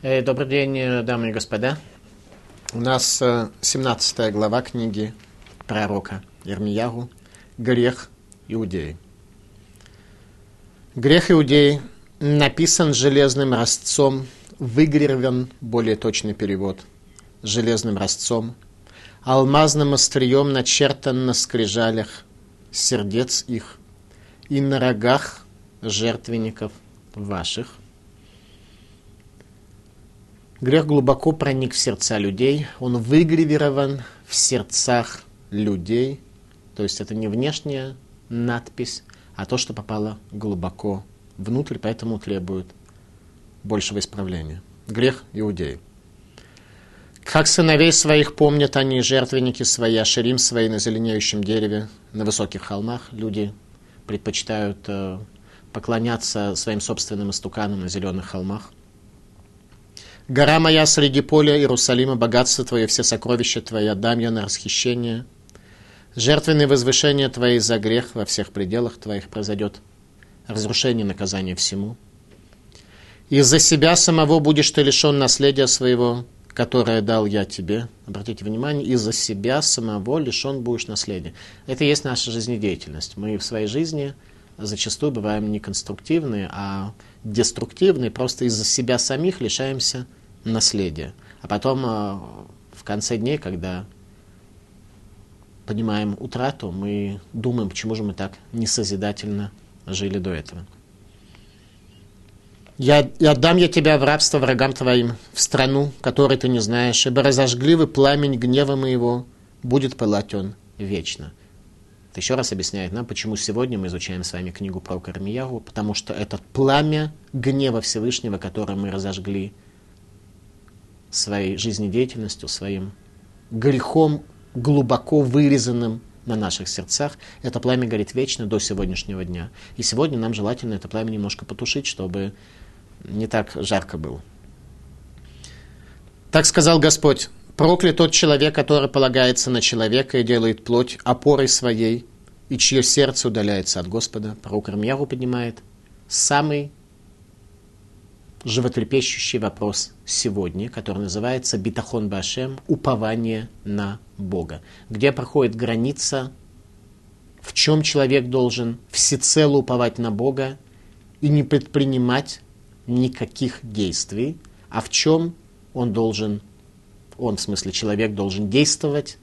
Э, Добрый день, э, дамы и господа. У нас э, 17 глава книги пророка Ермиягу «Грех Иудеи». Грех Иудеи написан железным разцом, выгревен, более точный перевод, железным разцом, алмазным острием начертан на скрижалях сердец их и на рогах жертвенников ваших. Грех глубоко проник в сердца людей, он выгравирован в сердцах людей, то есть это не внешняя надпись, а то, что попало глубоко внутрь, поэтому требует большего исправления. Грех иудеи. Как сыновей своих помнят они жертвенники свои, ашерим свои на зеленеющем дереве, на высоких холмах. Люди предпочитают э, поклоняться своим собственным истуканам на зеленых холмах. Гора моя среди поля Иерусалима, богатство твое, все сокровища твои, отдам я на расхищение. Жертвенное возвышение твои за грех во всех пределах твоих произойдет разрушение наказания всему. Из-за себя самого будешь ты лишен наследия своего, которое дал я тебе. Обратите внимание, из-за себя самого лишен будешь наследия. Это и есть наша жизнедеятельность. Мы в своей жизни зачастую бываем не конструктивные, а деструктивные, просто из-за себя самих лишаемся. А потом э, в конце дней, когда понимаем утрату, мы думаем, почему же мы так несозидательно жили до этого. Я, я отдам я тебя в рабство врагам твоим, в страну, которой ты не знаешь, ибо разожгли вы пламень гнева моего, будет пылать он вечно. Это еще раз объясняет нам, почему сегодня мы изучаем с вами книгу про Кармиягу, потому что это пламя гнева Всевышнего, которое мы разожгли своей жизнедеятельностью, своим грехом, глубоко вырезанным на наших сердцах. Это пламя горит вечно до сегодняшнего дня. И сегодня нам желательно это пламя немножко потушить, чтобы не так жарко было. Так сказал Господь, проклят тот человек, который полагается на человека и делает плоть опорой своей, и чье сердце удаляется от Господа. Пророк Ирмьяру поднимает самый животрепещущий вопрос сегодня, который называется «Битахон Башем» – упование на Бога. Где проходит граница, в чем человек должен всецело уповать на Бога и не предпринимать никаких действий, а в чем он должен, он в смысле человек должен действовать,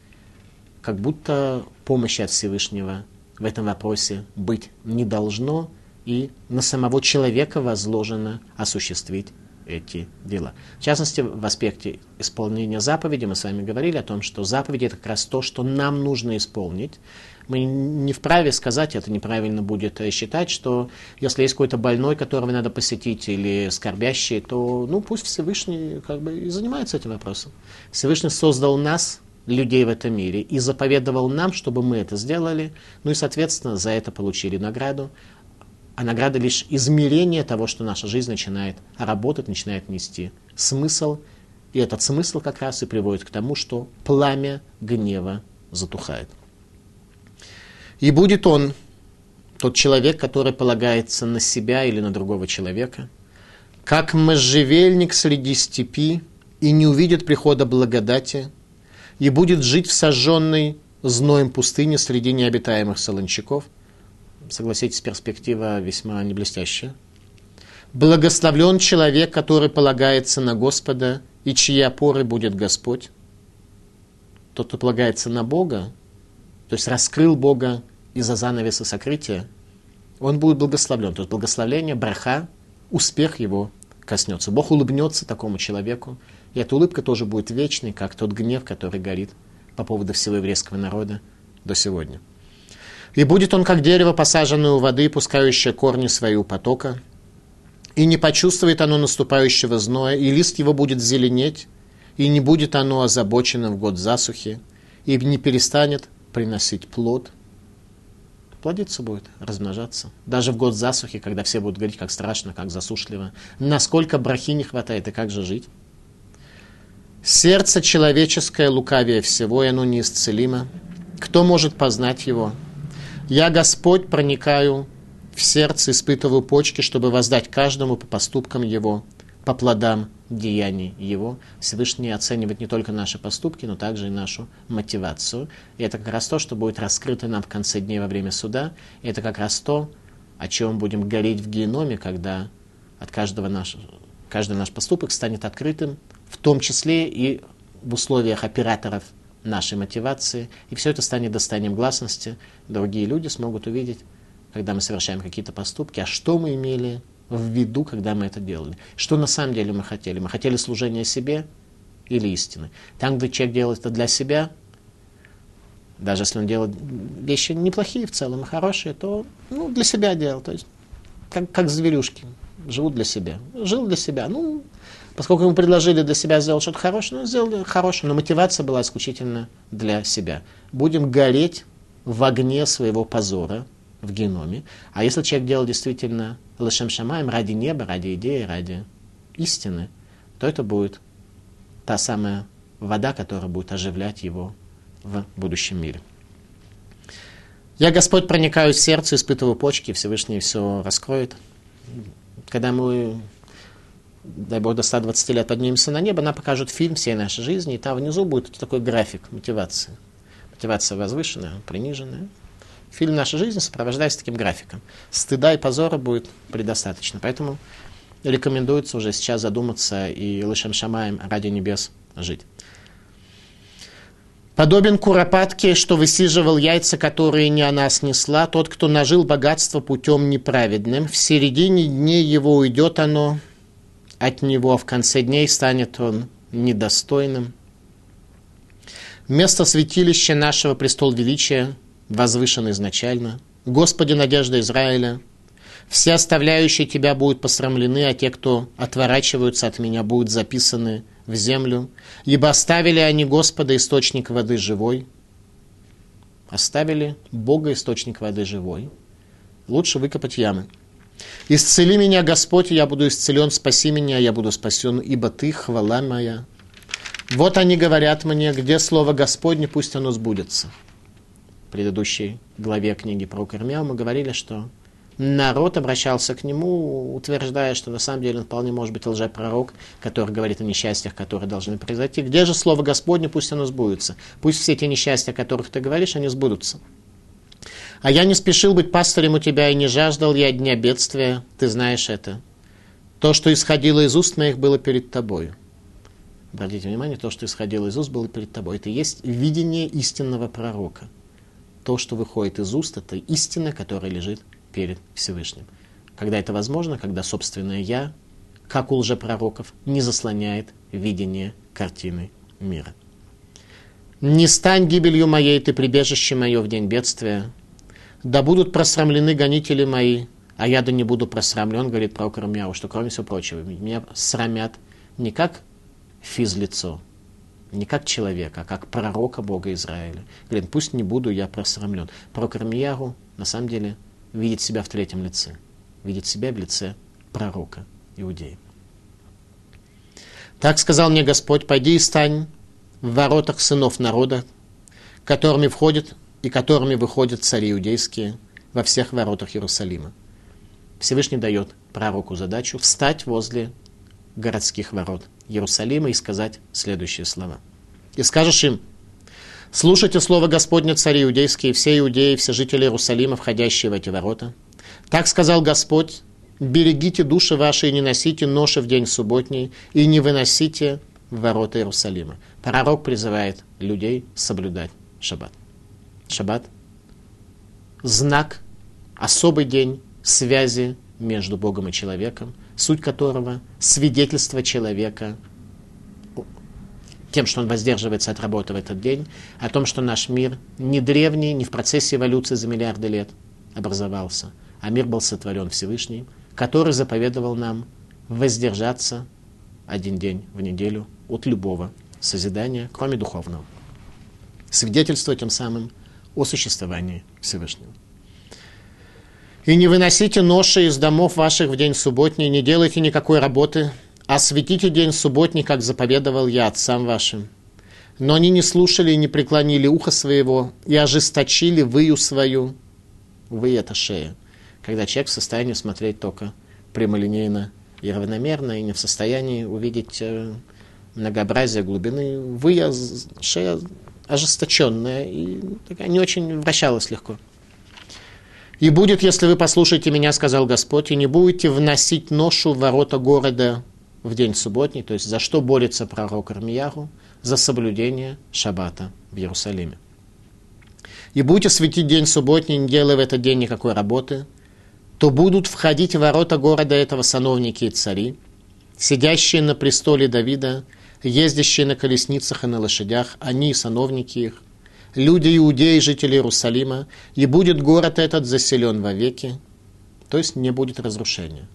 как будто помощи от Всевышнего в этом вопросе быть не должно, и на самого человека возложено осуществить эти дела. В частности, в аспекте исполнения заповеди мы с вами говорили о том, что заповеди это как раз то, что нам нужно исполнить. Мы не вправе сказать, это неправильно будет считать, что если есть какой-то больной, которого надо посетить, или скорбящий, то ну, пусть Всевышний как бы и занимается этим вопросом. Всевышний создал нас, людей в этом мире, и заповедовал нам, чтобы мы это сделали, ну и, соответственно, за это получили награду. А награда лишь измерение того, что наша жизнь начинает работать, начинает нести смысл. И этот смысл как раз и приводит к тому, что пламя гнева затухает. И будет он, тот человек, который полагается на себя или на другого человека, как можжевельник среди степи, и не увидит прихода благодати, и будет жить в сожженной зноем пустыне среди необитаемых солончаков – согласитесь, перспектива весьма не блестящая. Благословлен человек, который полагается на Господа, и чьи опоры будет Господь. Тот, кто полагается на Бога, то есть раскрыл Бога из-за занавеса сокрытия, он будет благословлен. То есть благословление, браха, успех его коснется. Бог улыбнется такому человеку, и эта улыбка тоже будет вечной, как тот гнев, который горит по поводу всего еврейского народа до сегодня. И будет он, как дерево, посаженное у воды, пускающее корни свои у потока. И не почувствует оно наступающего зноя, и лист его будет зеленеть, и не будет оно озабочено в год засухи, и не перестанет приносить плод. Плодиться будет, размножаться. Даже в год засухи, когда все будут говорить, как страшно, как засушливо. Насколько брахи не хватает, и как же жить? Сердце человеческое лукавее всего, и оно неисцелимо. Кто может познать его? Я, Господь, проникаю в сердце, испытываю почки, чтобы воздать каждому по поступкам его, по плодам деяний его. Всевышний оценивает не только наши поступки, но также и нашу мотивацию. И это как раз то, что будет раскрыто нам в конце дней во время суда. И это как раз то, о чем будем гореть в геноме, когда от каждого наш, каждый наш поступок станет открытым, в том числе и в условиях операторов нашей мотивации. И все это станет достоянием гласности. Другие люди смогут увидеть, когда мы совершаем какие-то поступки, а что мы имели в виду, когда мы это делали. Что на самом деле мы хотели? Мы хотели служения себе или истины? Там, где человек делает это для себя, даже если он делает вещи неплохие в целом хорошие, то ну, для себя делал. То есть, как, как зверюшки, живут для себя. Жил для себя. Ну, поскольку ему предложили для себя сделать что-то хорошее, ну, сделали хорошее, но мотивация была исключительно для себя. Будем гореть в огне своего позора, в геноме. А если человек делал действительно лошем шамаем ради неба, ради идеи, ради истины, то это будет та самая вода, которая будет оживлять его в будущем мире. Я, Господь, проникаю в сердце, испытываю почки, Всевышний все раскроет. Когда мы, дай Бог, до 120 лет поднимемся на небо, нам покажут фильм всей нашей жизни, и там внизу будет такой график мотивации. Мотивация возвышенная, приниженная. Фильм «Наша жизнь» сопровождается таким графиком. Стыда и позора будет предостаточно. Поэтому рекомендуется уже сейчас задуматься и лышем шамаем ради небес жить. Подобен куропатке, что высиживал яйца, которые не она снесла, тот, кто нажил богатство путем неправедным, в середине дней его уйдет оно от него, в конце дней станет он недостойным. Место святилища нашего престол величия возвышен изначально. Господи, надежда Израиля, все оставляющие Тебя будут посрамлены, а те, кто отворачиваются от Меня, будут записаны в землю. Ибо оставили они Господа, источник воды живой. Оставили Бога, источник воды живой. Лучше выкопать ямы. «Исцели меня, Господь, я буду исцелен, спаси меня, я буду спасен, ибо Ты, хвала моя». Вот они говорят мне, где слово Господне, пусть оно сбудется предыдущей главе книги про Ирмияу мы говорили, что народ обращался к нему, утверждая, что на самом деле он вполне может быть лжепророк, который говорит о несчастьях, которые должны произойти. Где же слово Господне, пусть оно сбудется. Пусть все те несчастья, о которых ты говоришь, они сбудутся. А я не спешил быть пастырем у тебя и не жаждал я дня бедствия, ты знаешь это. То, что исходило из уст моих, было перед тобою. Обратите внимание, то, что исходило из уст, было перед тобой. Это есть видение истинного пророка то, что выходит из уст, это истина, которая лежит перед Всевышним. Когда это возможно, когда собственное «я», как у лжепророков, не заслоняет видение картины мира. «Не стань гибелью моей, ты прибежище мое в день бедствия. Да будут просрамлены гонители мои, а я да не буду просрамлен», говорит пророк Рамьяу, что, кроме всего прочего, меня срамят не как физлицо, не как человека, а как пророка Бога Израиля. Говорит, пусть не буду я просрамлен. Пророк Армиягу на самом деле видит себя в третьем лице. Видит себя в лице пророка Иудеи. Так сказал мне Господь, пойди и стань в воротах сынов народа, которыми входят и которыми выходят цари иудейские во всех воротах Иерусалима. Всевышний дает пророку задачу встать возле городских ворот Иерусалима и сказать следующие слова. «И скажешь им, слушайте слово Господня, цари иудейские, все иудеи, все жители Иерусалима, входящие в эти ворота. Так сказал Господь, берегите души ваши и не носите ноши в день субботний, и не выносите в ворота Иерусалима». Пророк призывает людей соблюдать шаббат. Шаббат – знак, особый день связи между Богом и человеком – суть которого – свидетельство человека тем, что он воздерживается от работы в этот день, о том, что наш мир не древний, не в процессе эволюции за миллиарды лет образовался, а мир был сотворен Всевышним, который заповедовал нам воздержаться один день в неделю от любого созидания, кроме духовного. Свидетельство тем самым о существовании Всевышнего. И не выносите ноши из домов ваших в день субботний, не делайте никакой работы, а светите день субботний, как заповедовал я отцам вашим. Но они не слушали и не преклонили ухо своего, и ожесточили выю свою. Вы это шея. Когда человек в состоянии смотреть только прямолинейно и равномерно, и не в состоянии увидеть э, многообразие глубины. Вы шея ожесточенная и такая не очень вращалась легко. «И будет, если вы послушаете меня, — сказал Господь, — и не будете вносить ношу в ворота города в день субботний, то есть за что борется пророк Армияру? За соблюдение шаббата в Иерусалиме. И будете светить день субботний, не делая в этот день никакой работы, то будут входить в ворота города этого сановники и цари, сидящие на престоле Давида, ездящие на колесницах и на лошадях, они и сановники их, люди иудеи, жители Иерусалима, и будет город этот заселен вовеки, то есть не будет разрушения.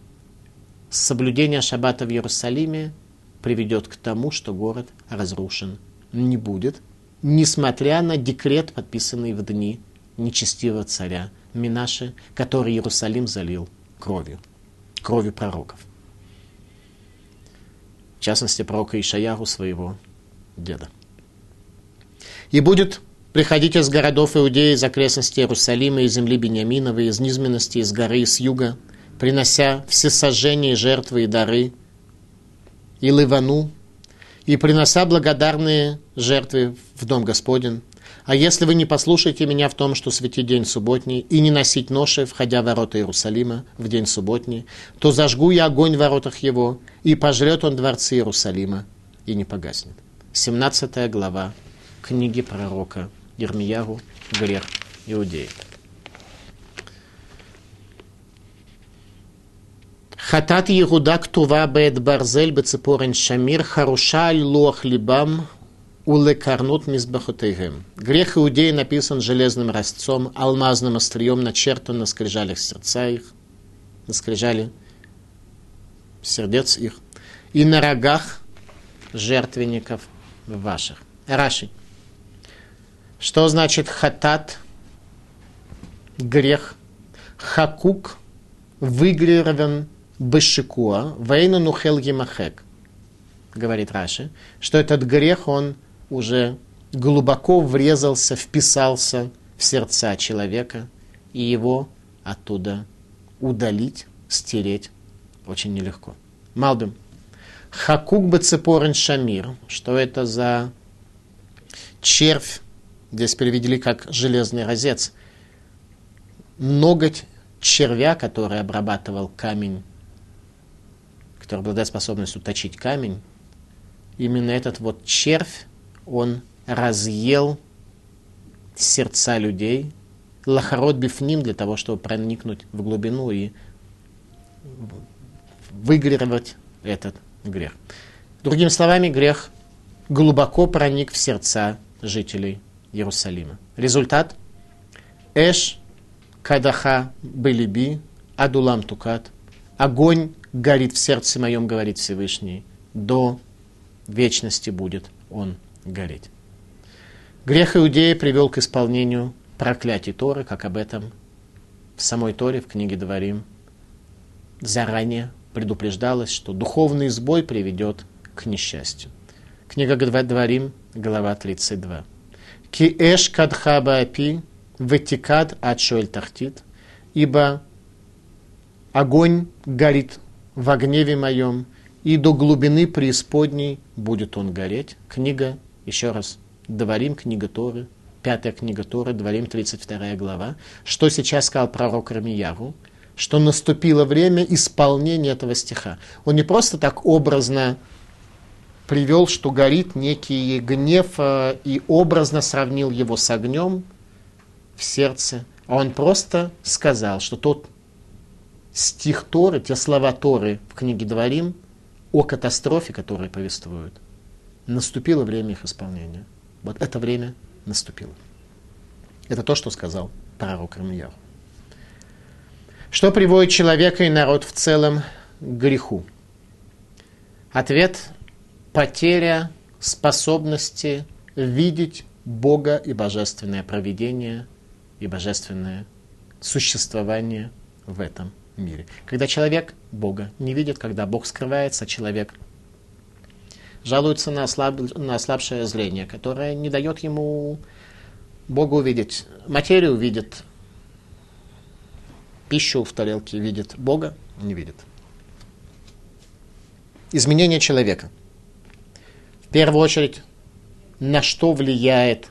Соблюдение шаббата в Иерусалиме приведет к тому, что город разрушен не будет, несмотря на декрет, подписанный в дни нечестивого царя Минаши, который Иерусалим залил кровью, кровью пророков. В частности, пророка Ишаяру, своего деда. И будет приходить из городов Иудеи, из окрестностей Иерусалима, из земли Бениаминовой, из низменности, из горы, из юга, принося все сожжения, жертвы и дары, и Ливану, и принося благодарные жертвы в Дом Господень. А если вы не послушаете меня в том, что светить день субботний, и не носить ноши, входя в ворота Иерусалима в день субботний, то зажгу я огонь в воротах его, и пожрет он дворцы Иерусалима, и не погаснет. 17 глава книги пророка Ермияру «Грех Иудеи». Хатат Егуда Ктува Бет Барзель Бецепорен Шамир Харуша Лох Либам улекарнут мизбахотейгем. Грех иудеи написан железным резцом, алмазным острием начертан на скрижалях сердца их, на скрижали сердец их, и на рогах жертвенников ваших. Раши. Что значит хатат? Грех. Хакук выгравирован бешикуа, вейну нухел гимахек, говорит Раши, что этот грех, он уже глубоко врезался, вписался в сердца человека, и его оттуда удалить, стереть очень нелегко. Малдым. Хакук бы цепорен шамир. Что это за червь? Здесь переведели как железный розец. Ноготь червя, который обрабатывал камень который обладает способностью точить камень, именно этот вот червь, он разъел сердца людей, лахарот бифним для того, чтобы проникнуть в глубину и выигрывать этот грех. Другими словами, грех глубоко проник в сердца жителей Иерусалима. Результат – Эш кадаха белиби адулам тукат. Огонь горит в сердце моем, говорит Всевышний, до вечности будет он гореть. Грех Иудея привел к исполнению проклятий Торы, как об этом в самой Торе, в книге Дворим, заранее предупреждалось, что духовный сбой приведет к несчастью. Книга Дворим, глава 32. Ки эш кадхаба апи ватикад ад тахтит, ибо огонь горит в гневе моем, и до глубины преисподней будет он гореть. Книга, еще раз, Дворим, книга Торы, пятая книга Торы, Дворим, 32 глава. Что сейчас сказал пророк Рамияру? Что наступило время исполнения этого стиха. Он не просто так образно привел, что горит некий гнев э, и образно сравнил его с огнем в сердце, а он просто сказал, что тот стих Торы, те слова Торы в книге Дворим о катастрофе, которые повествуют, наступило время их исполнения. Вот это время наступило. Это то, что сказал пророк Рамияр. Что приводит человека и народ в целом к греху? Ответ – потеря способности видеть Бога и божественное провидение и божественное существование в этом мире. Когда человек Бога не видит, когда Бог скрывается, человек жалуется на, ослаб, на ослабшее зрение, которое не дает ему Бога увидеть. Материю видит, пищу в тарелке видит, Бога не видит. изменение человека. В первую очередь, на что влияет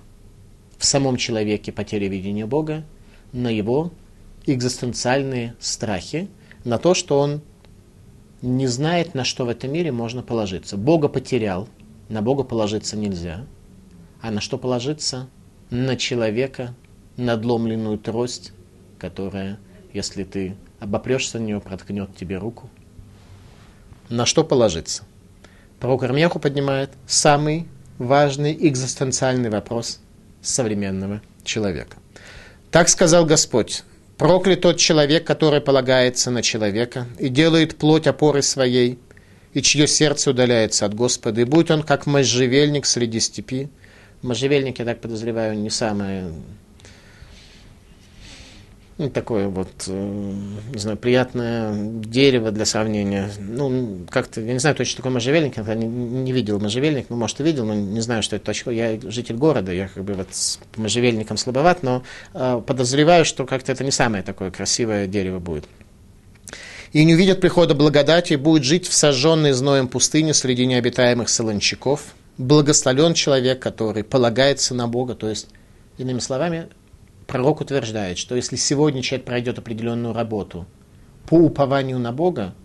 в самом человеке потеря видения Бога, на его экзистенциальные страхи, на то, что он не знает, на что в этом мире можно положиться. Бога потерял, на Бога положиться нельзя. А на что положиться? На человека, надломленную трость, которая, если ты обопрешься на нее, проткнет тебе руку. На что положиться? Пророк Армьяху поднимает самый важный экзистенциальный вопрос современного человека. Так сказал Господь, проклят тот человек, который полагается на человека и делает плоть опорой своей, и чье сердце удаляется от Господа, и будь он как можжевельник среди степи. Можжевельник, я так подозреваю, не самое ну, такое вот, э, не знаю, приятное дерево для сравнения. Ну, как-то, я не знаю точно, что такое можжевельник, я не, не видел можжевельник, ну, может, и видел, но не знаю, что это точно. Я житель города, я как бы вот с можжевельником слабоват, но э, подозреваю, что как-то это не самое такое красивое дерево будет. И не увидят прихода благодати, будет жить в сожженной зноем пустыне среди необитаемых солончаков. Благословен человек, который полагается на Бога, то есть, иными словами, пророк утверждает, что если сегодня человек пройдет определенную работу по упованию на Бога,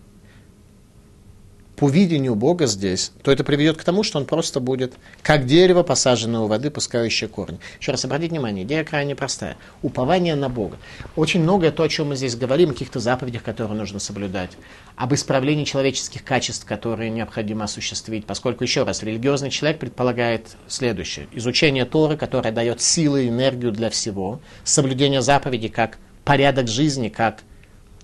по видению Бога здесь, то это приведет к тому, что он просто будет как дерево, посаженное у воды, пускающее корни. Еще раз обратите внимание, идея крайне простая. Упование на Бога. Очень многое то, о чем мы здесь говорим, о каких-то заповедях, которые нужно соблюдать, об исправлении человеческих качеств, которые необходимо осуществить, поскольку, еще раз, религиозный человек предполагает следующее. Изучение Торы, которое дает силы и энергию для всего, соблюдение заповедей как порядок жизни, как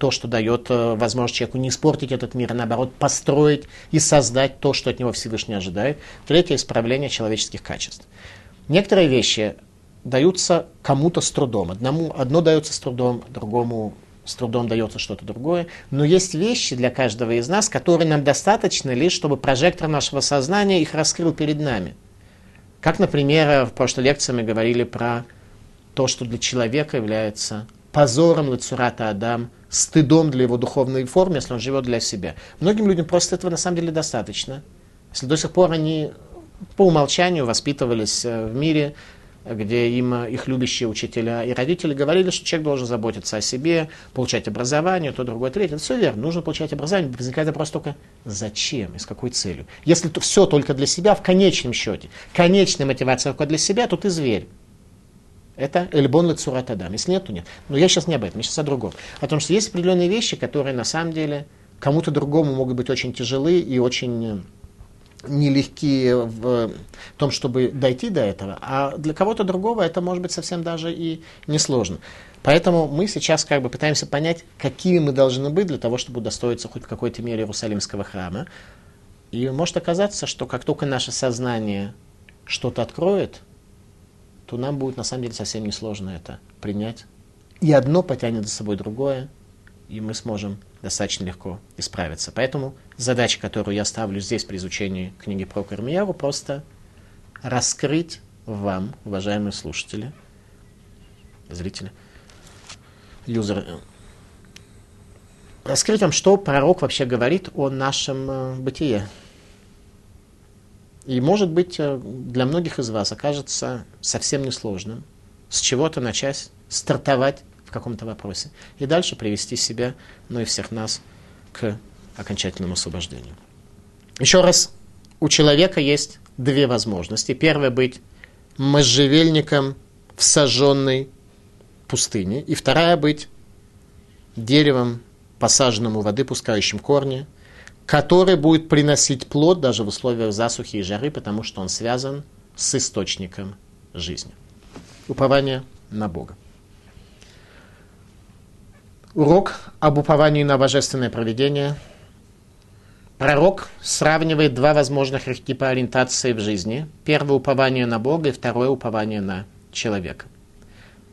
то, что дает э, возможность человеку не испортить этот мир, а наоборот построить и создать то, что от него Всевышний ожидает. Третье – исправление человеческих качеств. Некоторые вещи даются кому-то с трудом. Одному, одно дается с трудом, другому с трудом дается что-то другое. Но есть вещи для каждого из нас, которые нам достаточно лишь, чтобы прожектор нашего сознания их раскрыл перед нами. Как, например, в прошлой лекции мы говорили про то, что для человека является позором Лацурата Адам – стыдом для его духовной формы, если он живет для себя. Многим людям просто этого на самом деле достаточно. Если до сих пор они по умолчанию воспитывались э, в мире, где им э, их любящие учителя и родители говорили, что человек должен заботиться о себе, получать образование, то, другое, третье. Это все верно. Нужно получать образование. Возникает вопрос только, зачем и с какой целью? Если все только для себя, в конечном счете, конечная мотивация только для себя, то ты зверь. Это Эльбон Лецурат Адам. Если нет, то нет. Но я сейчас не об этом, я сейчас о другом. О том, что есть определенные вещи, которые на самом деле кому-то другому могут быть очень тяжелы и очень э, нелегкие в том, чтобы дойти до этого, а для кого-то другого это может быть совсем даже и несложно. Поэтому мы сейчас как бы пытаемся понять, какими мы должны быть для того, чтобы удостоиться хоть в какой-то мере Иерусалимского храма. И может оказаться, что как только наше сознание что-то откроет, то нам будет на самом деле совсем несложно это принять. И одно потянет за собой другое, и мы сможем достаточно легко исправиться. Поэтому задача, которую я ставлю здесь при изучении книги про Кармияру, просто раскрыть вам, уважаемые слушатели, зрители, юзеры, раскрыть вам, что пророк вообще говорит о нашем э, бытие, и, может быть, э, для многих из вас окажется совсем несложным с чего-то начать стартовать в каком-то вопросе и дальше привести себя, ну и всех нас к окончательному освобождению. Еще раз, у человека есть две возможности. Первая – быть можжевельником в сожженной пустыне, и вторая – быть деревом, посаженным у воды, пускающим корни – который будет приносить плод даже в условиях засухи и жары, потому что он связан с источником жизни. Упование на Бога. Урок об уповании на божественное проведение. Пророк сравнивает два возможных архетипа ориентации в жизни. Первое упование на Бога и второе упование на человека.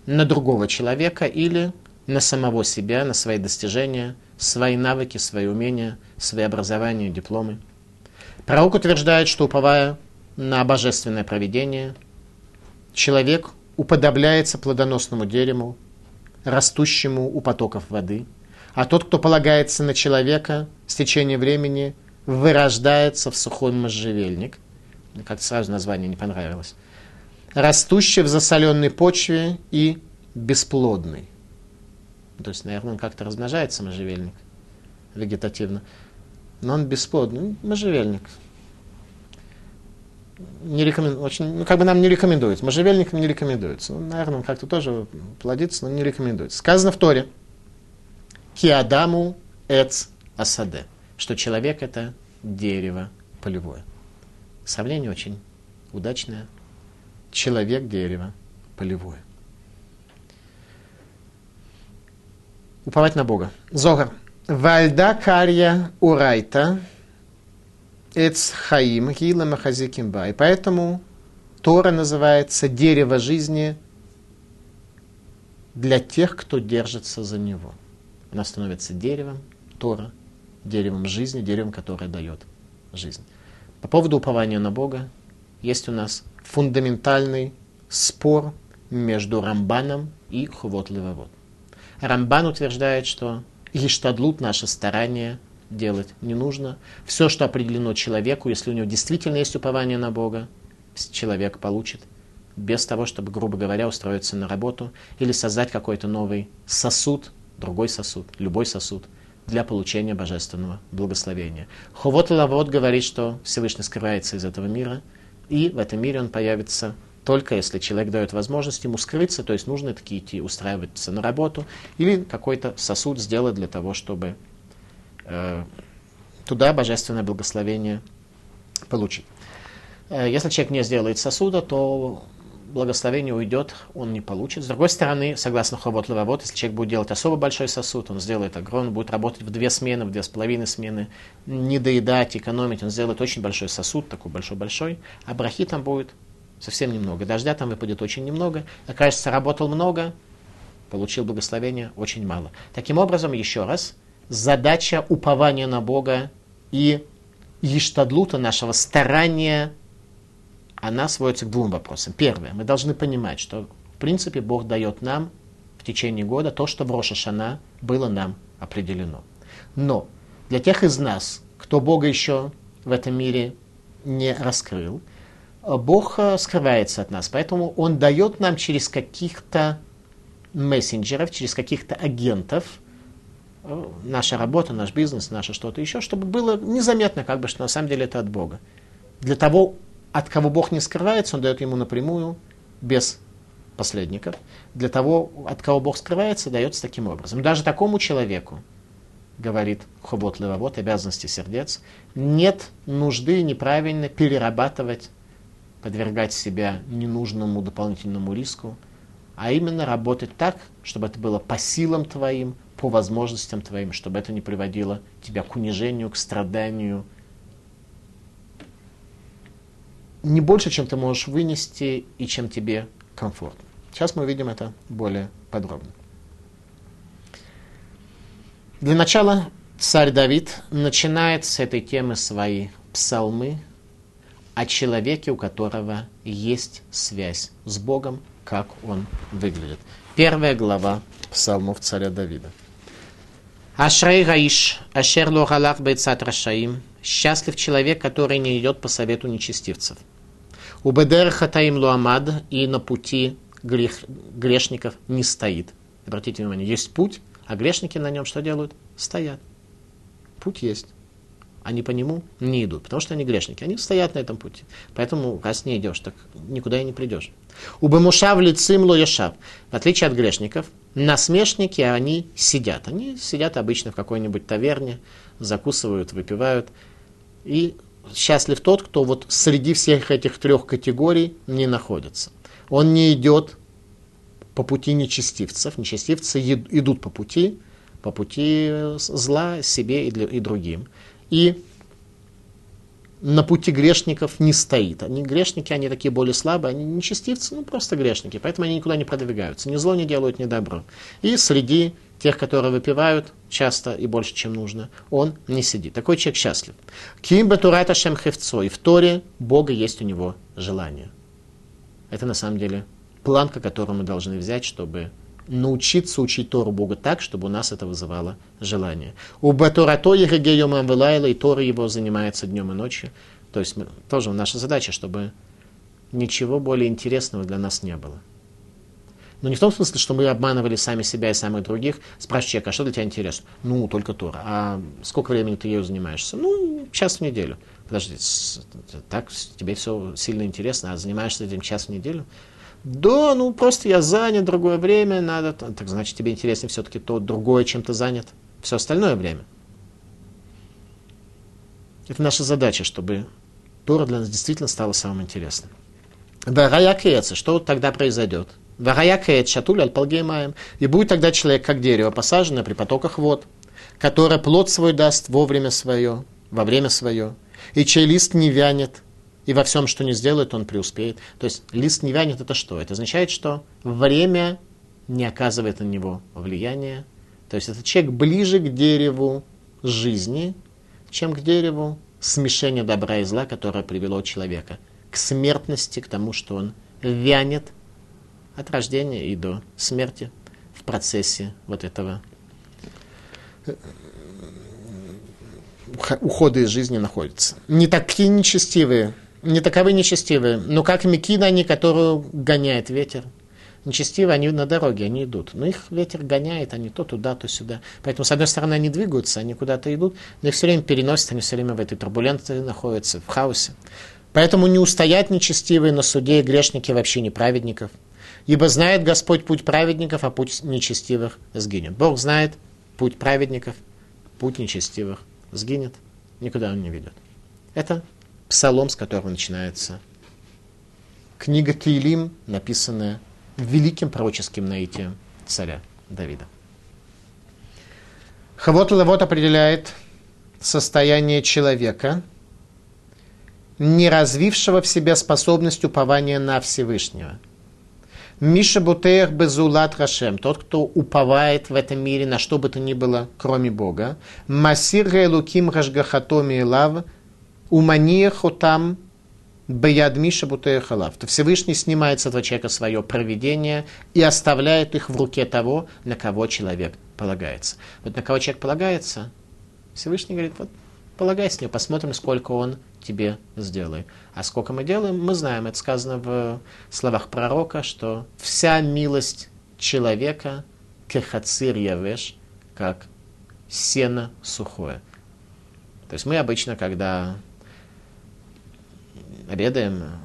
На другого человека или на самого себя, на свои достижения, свои навыки, свои умения, свои образования, дипломы. Пророк утверждает, что уповая на божественное проведение, человек уподобляется плодоносному дереву, растущему у потоков воды, а тот, кто полагается на человека, с течением времени вырождается в сухой можжевельник. Как-то сразу название не понравилось. Растущий в засоленной почве и бесплодный. То есть, наверное, он как-то размножается, можжевельник, вегетативно. Но он бесплодный. Можжевельник. Не рекомен... очень, ну, как бы нам не рекомендуется. Можжевельникам не рекомендуется. Ну, наверное, он как-то тоже плодится, но не рекомендуется. Сказано в Торе. Киадаму эц асаде. Что человек это дерево полевое. Сравнение очень удачное. Человек дерево полевое. Уповать на Бога. Зогар. Вальда карья урайта эц хаим гила махазикимба. И поэтому Тора называется дерево жизни для тех, кто держится за него. Она становится деревом, Тора, деревом жизни, деревом, которое дает жизнь. По поводу упования на Бога есть у нас фундаментальный спор между Рамбаном и Хувот Левовод. Рамбан утверждает, что Иштадлут, наше старание, делать не нужно. Все, что определено человеку, если у него действительно есть упование на Бога, человек получит без того, чтобы, грубо говоря, устроиться на работу или создать какой-то новый сосуд, другой сосуд, любой сосуд для получения божественного благословения. Ховот Лавод говорит, что Всевышний скрывается из этого мира, и в этом мире он появится только если человек дает возможность ему скрыться, то есть нужно таки идти устраиваться на работу или какой-то сосуд сделать для того, чтобы э, туда божественное благословение получить. Э, если человек не сделает сосуда, то благословение уйдет, он не получит. С другой стороны, согласно Ховот Левовод, если человек будет делать особо большой сосуд, он сделает огромный, будет работать в две смены, в две с половиной смены, не доедать, экономить, он сделает очень большой сосуд, такой большой-большой, а брахи там будет совсем немного. Дождя там выпадет очень немного. Окажется, работал много, получил благословение очень мало. Таким образом, еще раз, задача упования на Бога и иштадлута нашего старания, она сводится к двум вопросам. Первое, мы должны понимать, что в принципе Бог дает нам в течение года то, что в Рошашана было нам определено. Но для тех из нас, кто Бога еще в этом мире не раскрыл, Бог э, скрывается от нас, поэтому Он дает нам через каких-то мессенджеров, через каких-то агентов, э, наша работа, наш бизнес, наше что-то еще, чтобы было незаметно, как бы, что на самом деле это от Бога. Для того, от кого Бог не скрывается, Он дает ему напрямую, без посредников. Для того, от кого Бог скрывается, дается таким образом. Даже такому человеку, говорит Хобот Левовод, обязанности сердец, нет нужды неправильно перерабатывать подвергать себя ненужному дополнительному риску, а именно работать так, чтобы это было по силам твоим, по возможностям твоим, чтобы это не приводило тебя к унижению, к страданию. Не больше, чем ты можешь вынести и чем тебе комфортно. Сейчас мы увидим это более подробно. Для начала царь Давид начинает с этой темы свои псалмы, о человеке, у которого есть связь с Богом, как он выглядит. Первая глава псалмов царя Давида. Ашрей Гаиш, Ашер Лохалах Бейцат Рашаим, счастлив человек, который не идет по совету нечестивцев. Убедер Хатаим Луамад и на пути грех, грешников не стоит. Обратите внимание, есть путь, а грешники на нем что делают? Стоят. Путь есть они по нему не идут, потому что они грешники, они стоят на этом пути. Поэтому, раз не идешь, так никуда и не придешь. У Бамушав лицим лояшав. В отличие от грешников, насмешники, они сидят. Они сидят обычно в какой-нибудь таверне, закусывают, выпивают. И счастлив тот, кто вот среди всех этих трех категорий не находится. Он не идет по пути нечестивцев. Нечестивцы идут по пути, по пути зла себе и другим и на пути грешников не стоит. Они грешники, они такие более слабые, они нечестивцы, ну просто грешники, поэтому они никуда не продвигаются, ни зло не делают, ни добро. И среди тех, которые выпивают часто и больше, чем нужно, он не сидит. Такой человек счастлив. Ким батурата шем хевцо. И в Торе Бога есть у него желание. Это на самом деле планка, которую мы должны взять, чтобы научиться учить Тору Бога так, чтобы у нас это вызывало желание. У Батурато Егегейомам Вилайла, и Тора его занимается днем и ночью. То есть тоже наша задача, чтобы ничего более интересного для нас не было. Но не в том смысле, что мы обманывали сами себя и самых других. Спрашивай человека, а что для тебя интересно? Ну, только Тора. А сколько времени ты ею занимаешься? Ну, час в неделю. Подожди, так тебе все сильно интересно, а занимаешься этим час в неделю? Да, ну просто я занят, другое время надо. Так значит, тебе интереснее все-таки то другое, чем ты занят. Все остальное время. Это наша задача, чтобы Тора для нас действительно стала самым интересным. Вараяк что тогда произойдет? Вараяк шатуль аль маем. И будет тогда человек, как дерево, посаженное при потоках вод, которое плод свой даст вовремя свое, во время свое, и чей лист не вянет, и во всем, что не сделает, он преуспеет. То есть лист не вянет, это что? Это означает, что время не оказывает на него влияния. То есть это человек ближе к дереву жизни, чем к дереву смешения добра и зла, которое привело человека к смертности, к тому, что он вянет от рождения и до смерти в процессе вот этого ухода из жизни находится. Не такие нечестивые, не таковы нечестивые, но как Микина они, которую гоняет ветер. Нечестивые, они на дороге, они идут. Но их ветер гоняет, они то туда, то сюда. Поэтому, с одной стороны, они двигаются, они куда-то идут, но их все время переносят, они все время в этой турбулентности находятся, в хаосе. Поэтому не устоят нечестивые на суде и грешники вообще не праведников. Ибо знает Господь путь праведников, а путь нечестивых сгинет. Бог знает путь праведников, путь нечестивых сгинет, никуда он не ведет. Это псалом, с которого начинается книга Кейлим, написанная великим пророческим наитием царя Давида. Хавот Лавот определяет состояние человека, не развившего в себе способность упования на Всевышнего. Миша Бутеях Безулат Рашем, тот, кто уповает в этом мире на что бы то ни было, кроме Бога. Масир Луким Рашгахатоми Лав – Умания хотам Баядмиша Бутеяхалав. То Всевышний снимает с этого человека свое проведение и оставляет их в руке того, на кого человек полагается. Вот на кого человек полагается, Всевышний говорит, вот полагайся с него, посмотрим, сколько он тебе сделает. А сколько мы делаем, мы знаем. Это сказано в словах пророка, что вся милость человека кехацир явеш, как сено сухое. То есть мы обычно, когда обедаем,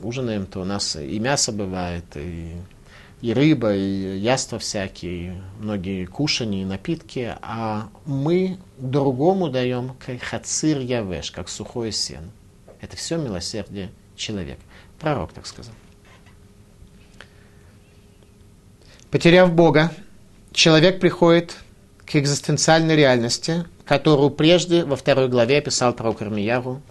ужинаем, то у нас и мясо бывает, и, и рыба, и яства всякие, и многие кушания, и напитки, а мы другому даем хацир явеш, как сухое сено. Это все милосердие человека. Пророк так сказал. Потеряв Бога, человек приходит к экзистенциальной реальности, которую прежде во второй главе описал пророк Армияру,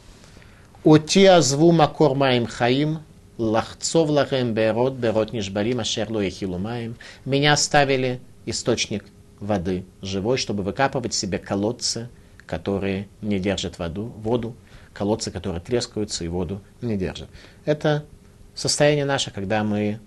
Оти азву макор маим хаим, лахцов лахем берот, берот нишбарим, ашер ло маим. Меня оставили источник воды живой, чтобы выкапывать себе колодцы, которые не держат воду, воду, колодцы, которые трескаются и воду не держат. Это состояние наше, когда мы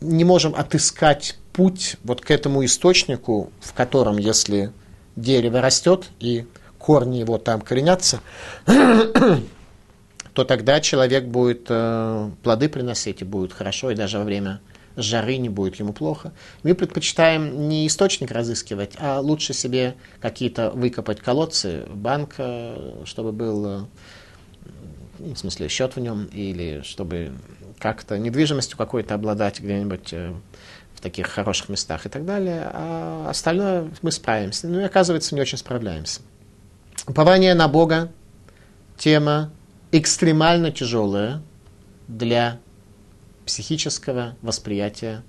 не можем отыскать путь вот к этому источнику, в котором, если дерево растет и корни его там коренятся, то тогда человек будет э, плоды приносить и будет хорошо, и даже во время жары не будет ему плохо. Мы предпочитаем не источник разыскивать, а лучше себе какие-то выкопать колодцы, банк, э, чтобы был, э, в смысле, счет в нем, или чтобы как-то недвижимостью какой-то обладать где-нибудь в таких хороших местах и так далее. А остальное мы справимся. Ну и оказывается, не очень справляемся. Упование на Бога – тема экстремально тяжелая для психического восприятия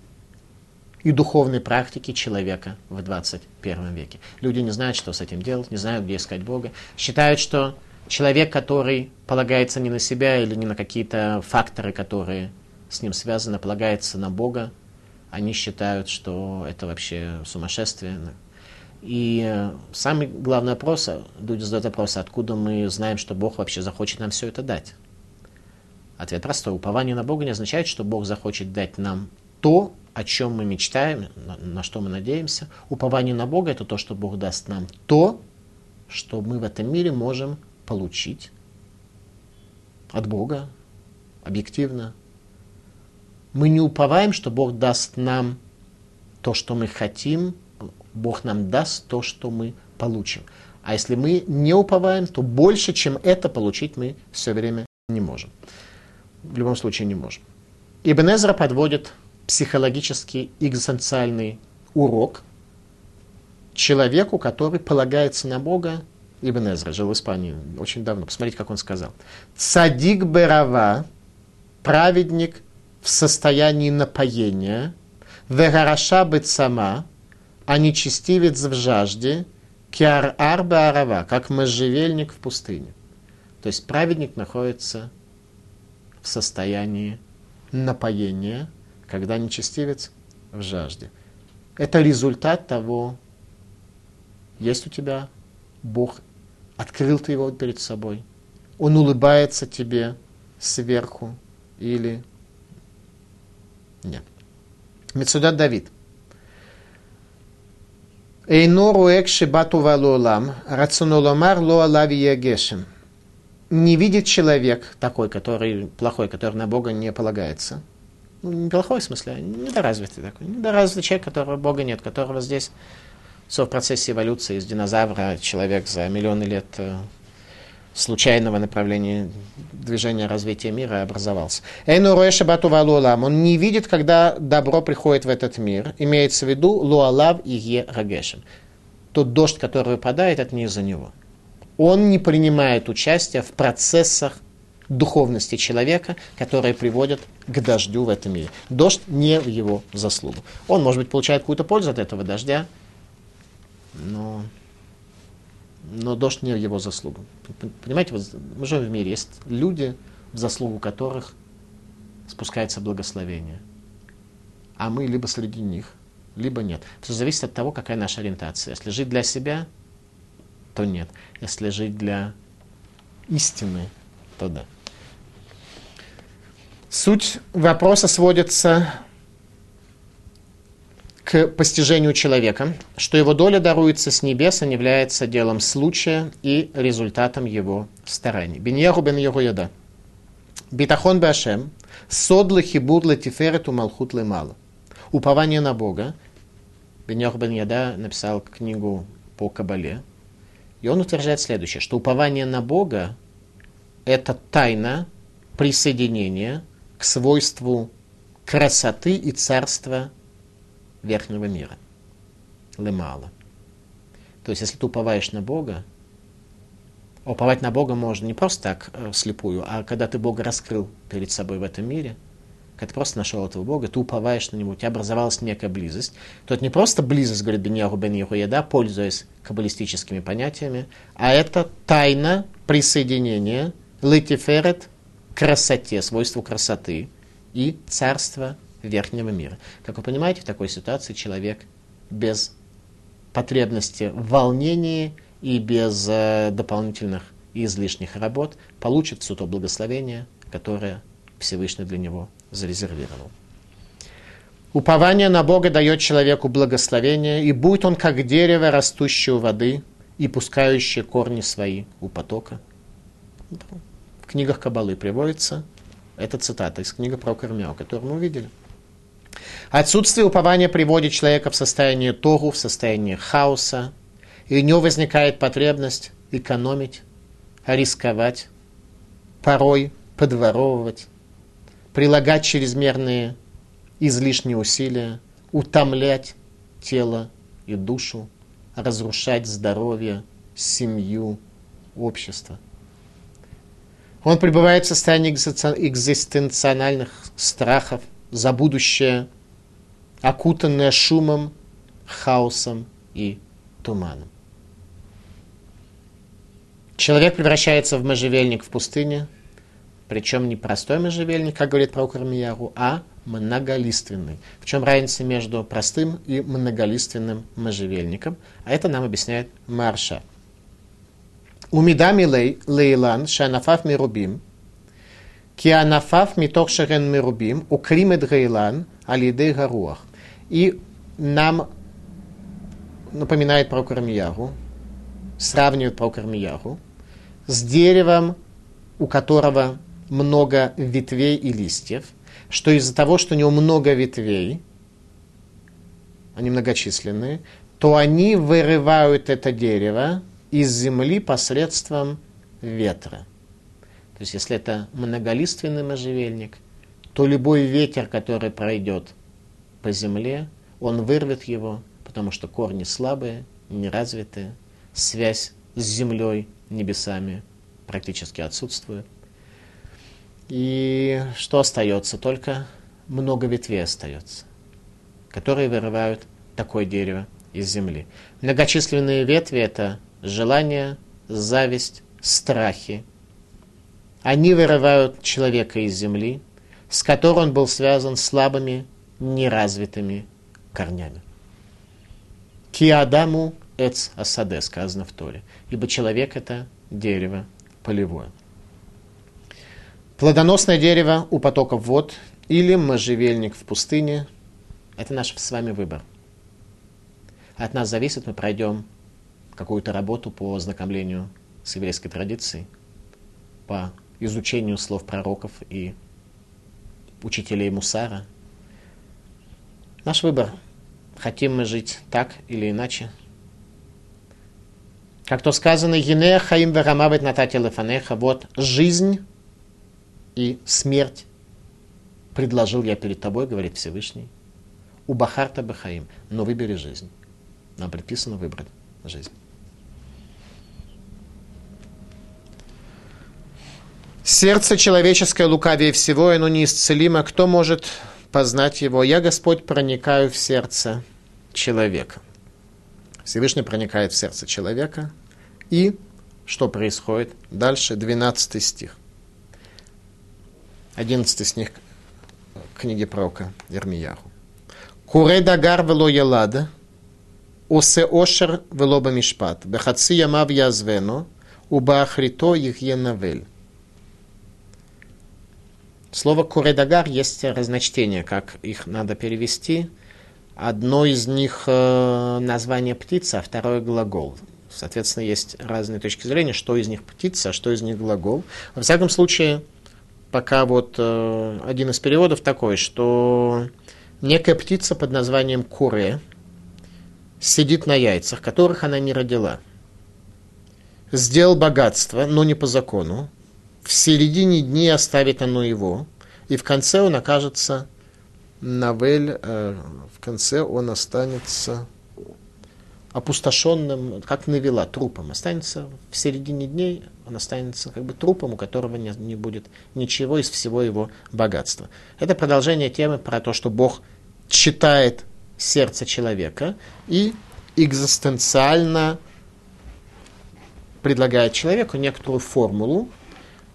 и духовной практики человека в 21 веке. Люди не знают, что с этим делать, не знают, где искать Бога. Считают, что человек, который полагается не на себя или не на какие-то факторы, которые с ним связаны, полагается на Бога, они считают, что это вообще сумасшествие, и э, самый главный вопрос, люди задают вопрос, откуда мы знаем, что Бог вообще захочет нам все это дать? Ответ простой. Упование на Бога не означает, что Бог захочет дать нам то, о чем мы мечтаем, на, на что мы надеемся. Упование на Бога – это то, что Бог даст нам то, что мы в этом мире можем получить от Бога, объективно. Мы не уповаем, что Бог даст нам то, что мы хотим, Бог нам даст то, что мы получим. А если мы не уповаем, то больше, чем это получить мы все время не можем. В любом случае не можем. Ибн Эзра подводит психологический экзистенциальный урок человеку, который полагается на Бога. Ибн Эзра жил в Испании очень давно. Посмотрите, как он сказал. Цадик Берава, праведник в состоянии напоения, вегараша быть сама, а нечестивец в жажде, киар арба арава, как можжевельник в пустыне. То есть праведник находится в состоянии напоения, когда нечестивец в жажде. Это результат того, есть у тебя Бог, открыл ты его перед собой, он улыбается тебе сверху или нет. Мецудат Давид. Эйно руэк шибату валолам, рационоломар ло алави ягешем. Не видит человек такой, который плохой, который на Бога не полагается. Ну, не плохой в смысле, а недоразвитый такой. Недоразвитый человек, которого Бога нет, которого здесь все в процессе эволюции из динозавра человек за миллионы лет э, случайного направления движения развития мира образовался. Он не видит, когда добро приходит в этот мир. Имеется в виду луалав и е рагешем. Тот дождь, который выпадает, это не из-за него. Он не принимает участие в процессах духовности человека, которые приводят к дождю в этом мире. Дождь не в его заслугу. Он, может быть, получает какую-то пользу от этого дождя, но но дождь не его заслугу. Понимаете, вот мы живем в мире, есть люди, в заслугу которых спускается благословение. А мы либо среди них, либо нет. Это зависит от того, какая наша ориентация. Если жить для себя, то нет. Если жить для истины, то да. Суть вопроса сводится к постижению человека, что его доля даруется с небес, а не является делом случая и результатом его стараний. Беньяху бен Йогояда. Битахон башем, сод лехибуд летиферету малхут лемала. Упование на Бога. Беньяху бен Яда написал книгу по Кабале. И он утверждает следующее, что упование на Бога – это тайна присоединения к свойству красоты и царства верхнего мира. Лемала. То есть, если ты уповаешь на Бога, уповать на Бога можно не просто так э, слепую, а когда ты Бога раскрыл перед собой в этом мире, когда ты просто нашел этого Бога, ты уповаешь на Него, у тебя образовалась некая близость, то это не просто близость, говорит Беньяху Бен Яхуеда, пользуясь каббалистическими понятиями, а это тайна присоединения летиферет красоте, свойству красоты и царства верхнего мира. Как вы понимаете, в такой ситуации человек без потребности в волнении и без э, дополнительных и излишних работ получит все то благословение, которое Всевышний для него зарезервировал. Упование на Бога дает человеку благословение, и будет он как дерево, растущее у воды и пускающее корни свои у потока. В книгах Кабалы приводится эта цитата из книги про Кармяу, которую мы увидели. Отсутствие упования приводит человека в состояние тогу, в состояние хаоса, и у него возникает потребность экономить, рисковать, порой подворовывать, прилагать чрезмерные излишние усилия, утомлять тело и душу, разрушать здоровье, семью, общество. Он пребывает в состоянии экзистенциональных страхов – за будущее, окутанное шумом, хаосом и туманом. Человек превращается в можжевельник в пустыне, причем не простой можжевельник, как говорит про Кармияру, а многолиственный. В чем разница между простым и многолиственным можжевельником? А это нам объясняет Марша. Умидами лейлан шанафав мирубим – Кианафав митох шерен мирубим, укримет гейлан, алиды гаруах. И нам напоминает про Кармиягу, сравнивает про Кармиягу с деревом, у которого много ветвей и листьев, что из-за того, что у него много ветвей, они многочисленные, то они вырывают это дерево из земли посредством ветра. То есть, если это многолиственный можжевельник, то любой ветер, который пройдет по земле, он вырвет его, потому что корни слабые, неразвитые, связь с землей, небесами практически отсутствует. И что остается? Только много ветвей остается, которые вырывают такое дерево из земли. Многочисленные ветви – это желание, зависть, страхи. Они вырывают человека из земли, с которой он был связан слабыми, неразвитыми корнями. Киадаму эц асаде, сказано в Торе. Ибо человек – это дерево полевое. Плодоносное дерево у потоков вод или можжевельник в пустыне – это наш с вами выбор – от нас зависит, мы пройдем какую-то работу по ознакомлению с еврейской традицией, по изучению слов пророков и учителей Мусара. Наш выбор. Хотим мы жить так или иначе. Как то сказано, «Ене хаим верамавет натати лефанеха» Вот жизнь и смерть предложил я перед тобой, говорит Всевышний. У Бахарта Бахаим, но выбери жизнь. Нам предписано выбрать жизнь. Сердце человеческое лукавее всего, оно неисцелимо. Кто может познать его? Я, Господь, проникаю в сердце человека. Всевышний проникает в сердце человека. И что происходит? Дальше 12 стих. 11 стих книги пророка Ермияху. Куре дагар вело елада, осе ошер вело бамишпат, бехаци ямав язвено, убаахрито их енавель. Слово «куредагар» есть разночтение, как их надо перевести. Одно из них э, название птица, а второе глагол. Соответственно, есть разные точки зрения, что из них птица, а что из них глагол. Во всяком случае, пока вот э, один из переводов такой, что некая птица под названием куре, сидит на яйцах, которых она не родила. Сделал богатство, но не по закону. В середине дней оставит оно его. И в конце он окажется Навель, э, в конце он останется опустошенным, как навела, трупом. Останется в середине дней, он останется как бы трупом, у которого не, не будет ничего из всего его богатства. Это продолжение темы про то, что Бог читает сердце человека и экзистенциально предлагает человеку некоторую формулу,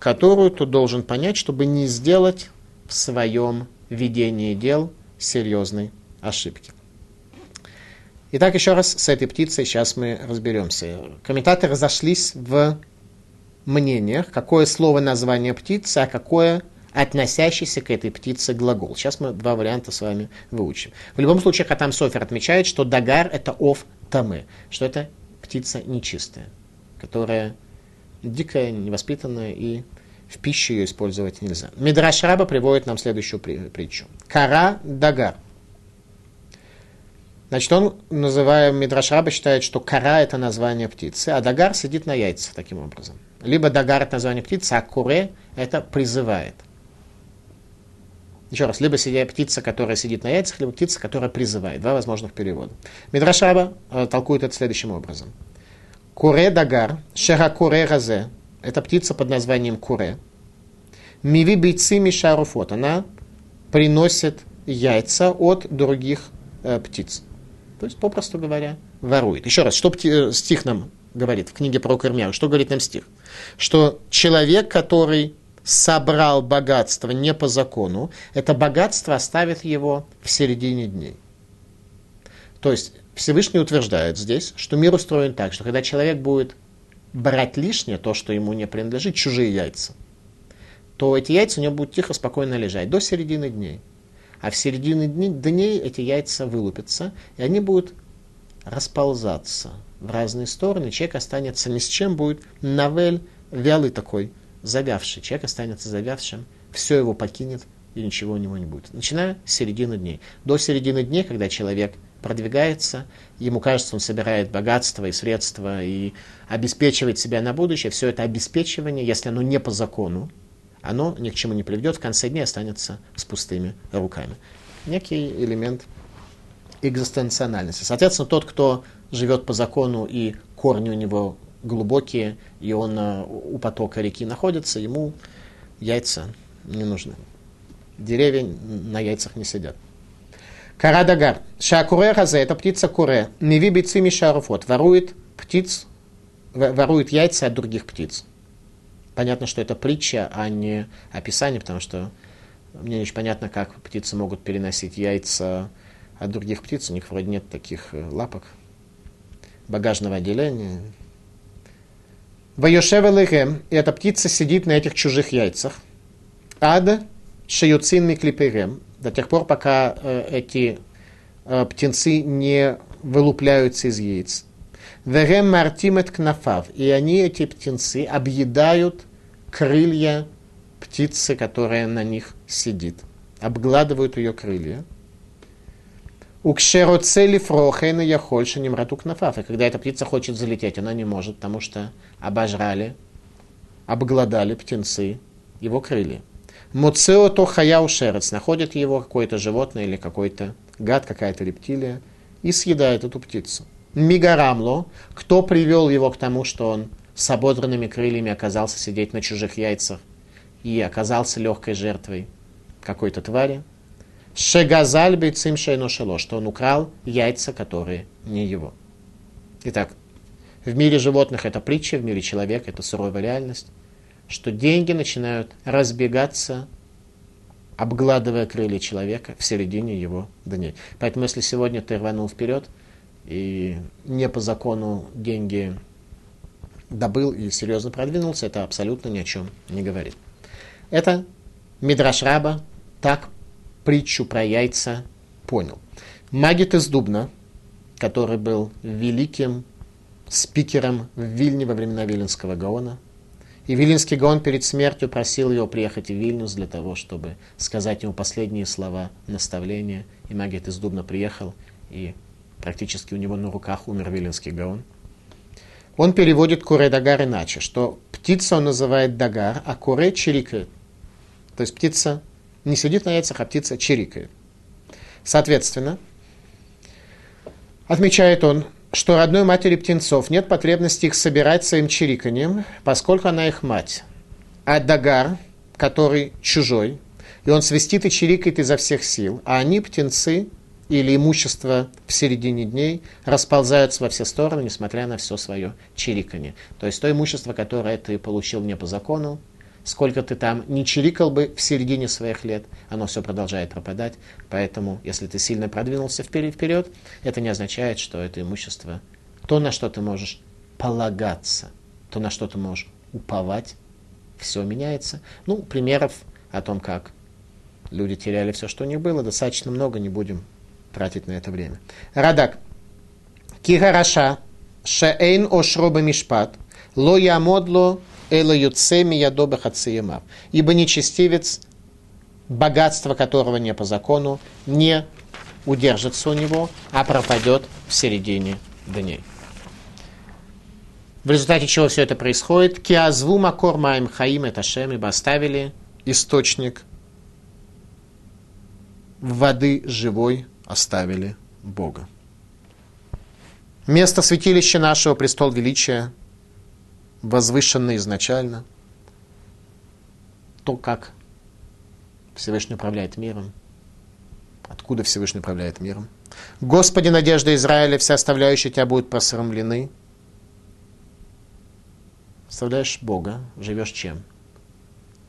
которую ты должен понять, чтобы не сделать в своем ведении дел серьезной ошибки. Итак, еще раз с этой птицей сейчас мы разберемся. Комментаторы разошлись в мнениях, какое слово название птицы, а какое относящийся к этой птице глагол. Сейчас мы два варианта с вами выучим. В любом случае, Хатам Софер отмечает, что дагар – это ов тамы, что это птица нечистая, которая дикая, невоспитанная и в пищу ее использовать нельзя. Мидраш Раба приводит нам следующую притчу. Кара дагар. Значит, он, называя Мидраш Раба, считает, что кара – это название птицы, а дагар сидит на яйцах таким образом. Либо дагар – это название птицы, а куре – это призывает – еще раз, либо сидя, птица, которая сидит на яйцах, либо птица, которая призывает. Два возможных перевода. Мидрашаба э, толкует это следующим образом. Куре дагар, шера куре разе. Это птица под названием куре. Миви бейци мишаруфот. Она приносит яйца от других э, птиц. То есть, попросту говоря, ворует. Еще раз, что пти- э, стих нам говорит в книге про Кормяу? Что говорит нам стих? Что человек, который собрал богатство не по закону, это богатство оставит его в середине дней. То есть Всевышний утверждает здесь, что мир устроен так, что когда человек будет брать лишнее, то, что ему не принадлежит, чужие яйца, то эти яйца у него будут тихо, спокойно лежать до середины дней. а в середине дней эти яйца вылупятся, и они будут расползаться в разные стороны. Человек останется ни с чем, будет навель, вялый такой, завявший. Человек останется завявшим, все его покинет, и ничего у него не будет. Начиная с середины дней. До середины дней, когда человек продвигается, ему кажется, он собирает богатство и средства и обеспечивает себя на будущее, все это обеспечивание, если оно не по закону, оно ни к чему не приведет, в конце дня останется с пустыми руками. Некий элемент экзистенциональности. Соответственно, тот, кто живет по закону и корни у него глубокие, и он э, у потока реки находится, ему яйца не нужны. Деревья на яйцах не сидят. Карадагар. Шакуре хазе, это птица куре. Миви бицими шаруфот. Ворует птиц, ворует яйца от других птиц. Понятно, что это притча, а не описание, потому что мне не очень понятно, как птицы могут переносить яйца от других птиц. У них вроде нет таких э, лапок. Багажного отделения. Вайошевелыгем, и эта птица сидит на этих чужих яйцах. Ад шеюцин миклиперем, до тех пор, пока эти птенцы не вылупляются из яиц. Верем мартимет кнафав. И они, эти птенцы, объедают крылья птицы, которая на них сидит. Обгладывают ее крылья. У кшероцели фрохейна я хольше не мрату кнафав. И когда эта птица хочет залететь, она не может, потому что обожрали, обглодали птенцы его крылья. Муцео то хаяу шерец, находит его какое-то животное или какой-то гад, какая-то рептилия, и съедает эту птицу. Мигарамло, кто привел его к тому, что он с ободранными крыльями оказался сидеть на чужих яйцах и оказался легкой жертвой какой-то твари. Шегазаль бейцим шейношело, что он украл яйца, которые не его. Итак, в мире животных это притча, в мире человека это суровая реальность что деньги начинают разбегаться, обгладывая крылья человека в середине его дней. Поэтому если сегодня ты рванул вперед и не по закону деньги добыл и серьезно продвинулся, это абсолютно ни о чем не говорит. Это Мидраш Раба так притчу про яйца понял. Магит из Дубна, который был великим спикером в Вильне во времена Виленского Гаона, и Вилинский Гаон перед смертью просил его приехать в Вильнюс для того, чтобы сказать ему последние слова наставления. И Магит из Дубна приехал, и практически у него на руках умер Вилинский Гаон. Он переводит куре дагар иначе, что птица он называет дагар, а куре чирикает. То есть птица не сидит на яйцах, а птица чирикает. Соответственно, отмечает он, что родной матери птенцов нет потребности их собирать своим чириканьем, поскольку она их мать. А Дагар, который чужой, и он свистит и чирикает изо всех сил, а они, птенцы, или имущество в середине дней расползаются во все стороны, несмотря на все свое чириканье. То есть то имущество, которое ты получил не по закону, сколько ты там не чирикал бы в середине своих лет, оно все продолжает пропадать. Поэтому, если ты сильно продвинулся вперед, это не означает, что это имущество, то, на что ты можешь полагаться, то, на что ты можешь уповать, все меняется. Ну, примеров о том, как люди теряли все, что у них было, достаточно много, не будем тратить на это время. Радак. Кигараша. Шаэйн ошроба мишпат. Ло ямодло Эла юцеми ядоба хациемав. Ибо нечестивец, богатство которого не по закону, не удержится у него, а пропадет в середине дней. В результате чего все это происходит? Киазву макор маем хаим это шем, ибо оставили источник воды живой, оставили Бога. Место святилища нашего, престол величия, возвышенный изначально, то, как Всевышний управляет миром, откуда Всевышний управляет миром. Господи, надежда Израиля, все оставляющие тебя будут просрамлены. Оставляешь Бога, живешь чем?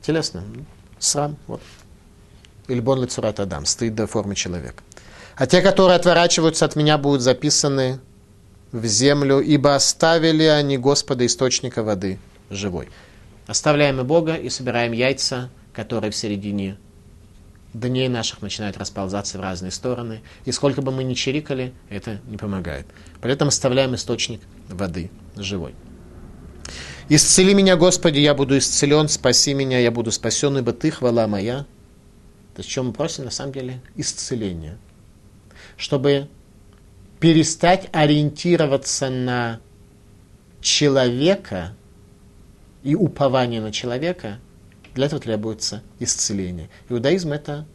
Телесно. Срам. Вот. Или бон лицурат Адам, стыд до формы человека. А те, которые отворачиваются от меня, будут записаны в землю, ибо оставили они Господа источника воды живой. Оставляем и Бога и собираем яйца, которые в середине дней наших начинают расползаться в разные стороны. И сколько бы мы ни чирикали, это не помогает. Поэтому оставляем источник воды живой. «Исцели меня, Господи, я буду исцелен, спаси меня, я буду спасен, ибо Ты, хвала моя». То есть, чем мы просим, на самом деле, исцеление. Чтобы перестать ориентироваться на человека и упование на человека, для этого требуется исцеление. Иудаизм – это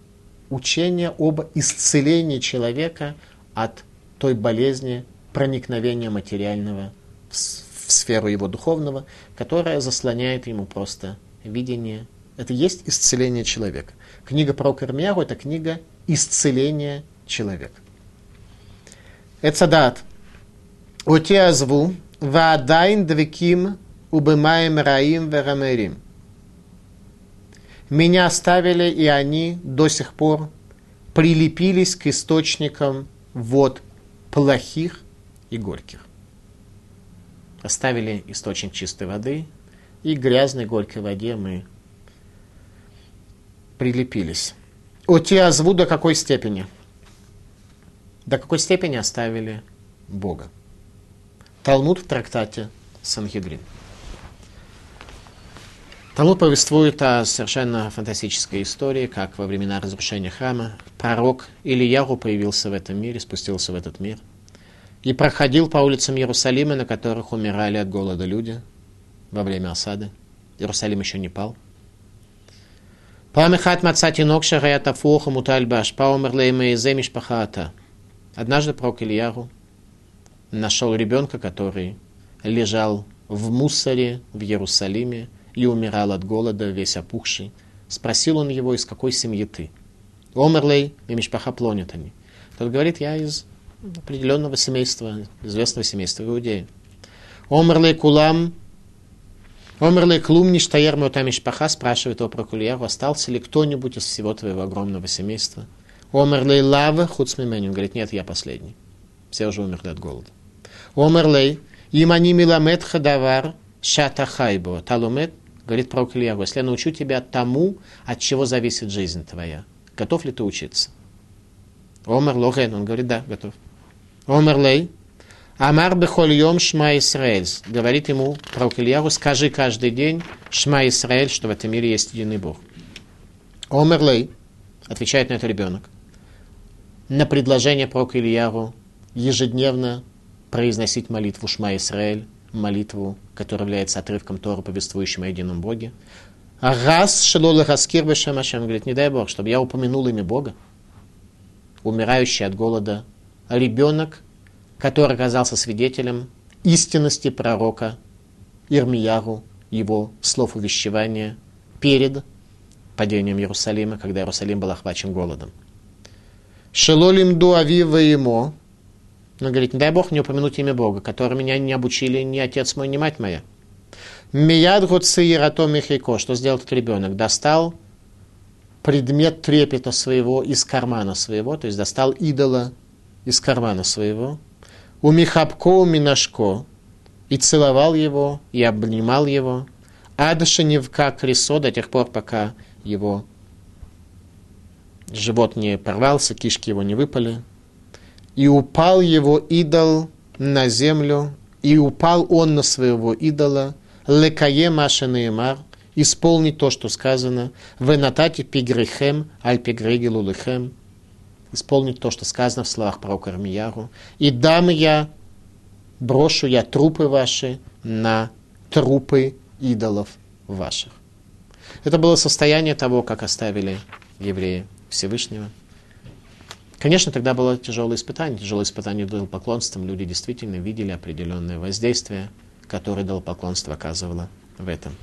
учение об исцелении человека от той болезни проникновения материального в, сферу его духовного, которая заслоняет ему просто видение. Это есть исцеление человека. Книга про Кармияру – это книга исцеления человека. Эцадат. Утиазву ваадайн двеким убымаем раим верамерим. Меня оставили, и они до сих пор прилепились к источникам вод плохих и горьких. Оставили источник чистой воды, и грязной горькой воде мы прилепились. Утиазву до какой степени? До какой степени оставили Бога? Талмуд в трактате Санхедрин. Талмуд повествует о совершенно фантастической истории, как во времена разрушения храма пророк Ильяру появился в этом мире, спустился в этот мир и проходил по улицам Иерусалима, на которых умирали от голода люди во время осады. Иерусалим еще не пал. Памехат мацати нокша гаята фуха мутальбаш, паумер леймейзе мишпахата. Однажды пророк Ильяру нашел ребенка, который лежал в мусоре в Иерусалиме и умирал от голода, весь опухший. Спросил он его, из какой семьи ты? Омерлей и Мишпаха плонят они. Тот говорит, я из определенного семейства, известного семейства Иудеи. Омерлей кулам, Омерлей клум ништаер меота Мишпаха спрашивает о Прокульяру, остался ли кто-нибудь из всего твоего огромного семейства? Омерлей лава хуцмименю. Говорит, нет, я последний. Все уже умерли от голода. Омерлей, имани миламет хадавар шата хайбо. Талумет, говорит про Ильягу, если я научу тебя тому, от чего зависит жизнь твоя, готов ли ты учиться? Омер логен, он говорит, да, готов. Омер лей, Амар бехольем шма Исраэль. Говорит ему про Ильягу, скажи каждый день шма Исраэль, что в этом мире есть единый Бог. Омер лей, отвечает на это ребенок на предложение пророка Ильяру ежедневно произносить молитву Шма Исраэль, молитву, которая является отрывком Тора, повествующим о едином Боге. А раз шелола хаскир бешем Ашем, говорит, не дай Бог, чтобы я упомянул имя Бога, умирающий от голода, ребенок, который оказался свидетелем истинности пророка Ирмияру, его слов увещевания перед падением Иерусалима, когда Иерусалим был охвачен голодом. Шелолим ду авива ему. Он говорит, не дай Бог мне упомянуть имя Бога, которое меня не обучили ни отец мой, ни мать моя. Мияд гуцеирато михико. Что сделал этот ребенок? Достал предмет трепета своего из кармана своего, то есть достал идола из кармана своего. У Михабко, у Минашко. И целовал его, и обнимал его. Адаша невка кресо до тех пор, пока его живот не порвался, кишки его не выпали. И упал его идол на землю, и упал он на своего идола, лекае маша неймар, исполнить то, что сказано, в натате пигрихем, аль пигреги лулихем, исполнить то, что сказано в словах пророка Армияру, и дам я, брошу я трупы ваши на трупы идолов ваших. Это было состояние того, как оставили евреи Всевышнего. Конечно, тогда было тяжелое испытание. Тяжелое испытание поклонством. Люди действительно видели определенное воздействие, которое поклонство оказывало в этом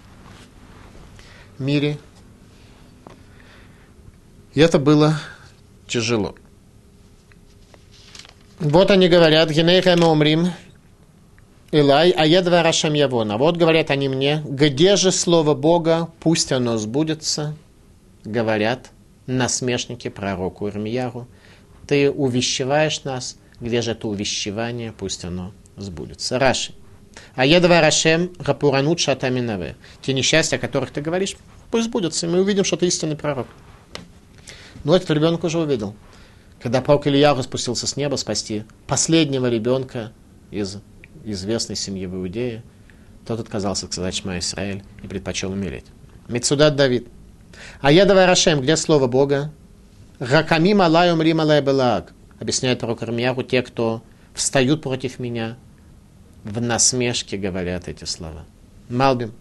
мире. И это было тяжело. Вот они говорят, Генейхэм умрим, Илай, а я два Рашам Явона. Вот говорят они мне, где же слово Бога, пусть оно сбудется, говорят насмешники пророку Ирмияру. Ты увещеваешь нас, где же это увещевание, пусть оно сбудется. Раши. А я два Рашем Рапуранут Шатаминаве. Те несчастья, о которых ты говоришь, пусть сбудутся, и мы увидим, что ты истинный пророк. Но этот ребенок уже увидел. Когда пророк Илья спустился с неба спасти последнего ребенка из известной семьи в Иудее, тот отказался сказать Шма Исраэль и предпочел умереть. Мецудат Давид. А я давай Рашем, где слово Бога? Ракамим алай умрим алай белаг. Объясняет пророк Ирмияру, те, кто встают против меня, в насмешке говорят эти слова. Малбим.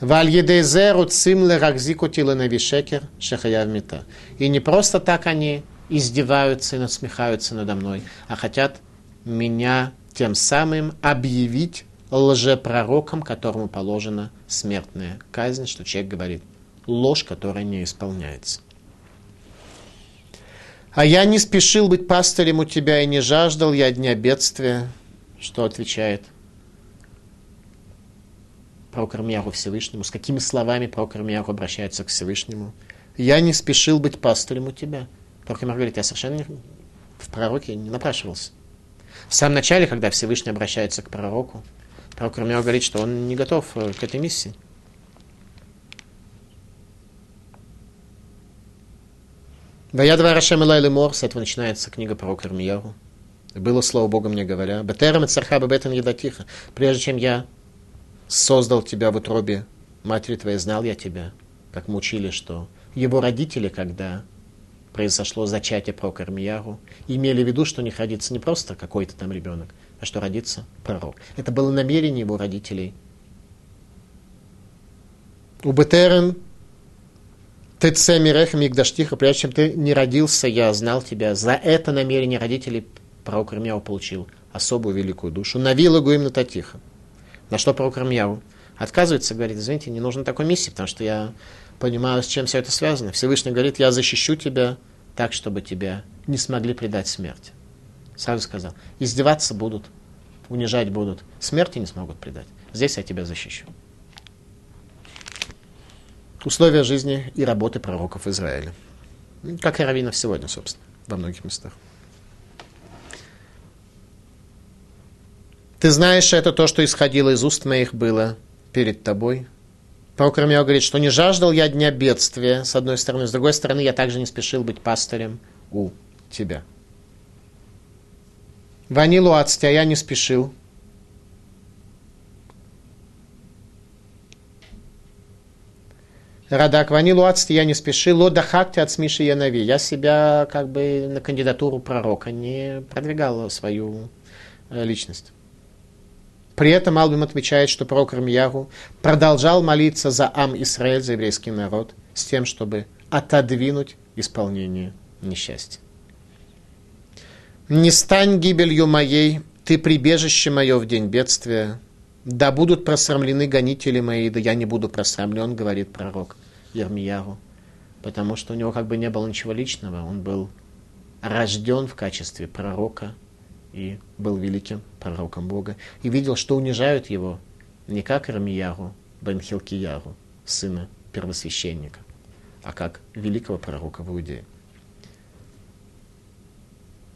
Вальедезеру цимле ракзикутила навишекер шахаяв мета. И не просто так они издеваются и насмехаются надо мной, а хотят меня тем самым объявить лжепророком, которому положена смертная казнь, что человек говорит ложь, которая не исполняется. А я не спешил быть пастырем у тебя и не жаждал я дня бедствия, что отвечает Ирмияру Всевышнему, с какими словами Ирмияру обращается к Всевышнему. Я не спешил быть пастырем у тебя. Пророк Ирмияру говорит, я совершенно в пророке не напрашивался. В самом начале, когда Всевышний обращается к пророку, пророк говорит, что он не готов э, к этой миссии. Ваядва Рашем Илай Мор, с этого начинается книга пророка Ирмияру. Было слово Бога мне говоря, Бетерам и царха бетен едатиха, прежде чем я создал тебя в утробе матери твоей, знал я тебя, как мы учили, что его родители, когда произошло зачатие пророка Ирмияру, имели в виду, что них родится не просто какой-то там ребенок, а что родится пророк. Это было намерение его родителей. У Бетерем ты мирех мигдаштиха, прежде чем ты не родился, я знал тебя. За это намерение родителей пророк Ирмияу получил особую великую душу. Навила Гуим на Татиха. На что пророк Ирмияу отказывается, говорит, извините, не нужно такой миссии, потому что я понимаю, с чем все это связано. Всевышний говорит, я защищу тебя так, чтобы тебя не смогли предать смерти. Сразу сказал, издеваться будут, унижать будут, смерти не смогут предать. Здесь я тебя защищу условия жизни и работы пророков Израиля. Как и раввинов сегодня, собственно, во многих местах. Ты знаешь, это то, что исходило из уст моих было перед тобой. Пророк Рамио говорит, что не жаждал я дня бедствия, с одной стороны, с другой стороны, я также не спешил быть пастырем у тебя. Ванилу а я не спешил Радак ванилу ацти я не спешил, ло дахакти от смиши янави. Я себя как бы на кандидатуру пророка не продвигал свою э, личность. При этом Албим отмечает, что пророк Рамьяру продолжал молиться за Ам Исраэль, за еврейский народ, с тем, чтобы отодвинуть исполнение несчастья. «Не стань гибелью моей, ты прибежище мое в день бедствия, да будут просрамлены гонители мои, да я не буду просрамлен, говорит пророк. Ермияру, потому что у него как бы не было ничего личного, он был рожден в качестве пророка и был великим пророком Бога, и видел, что унижают его не как Рамияру, Бен Хилкияру, сына первосвященника, а как великого пророка в Иудее.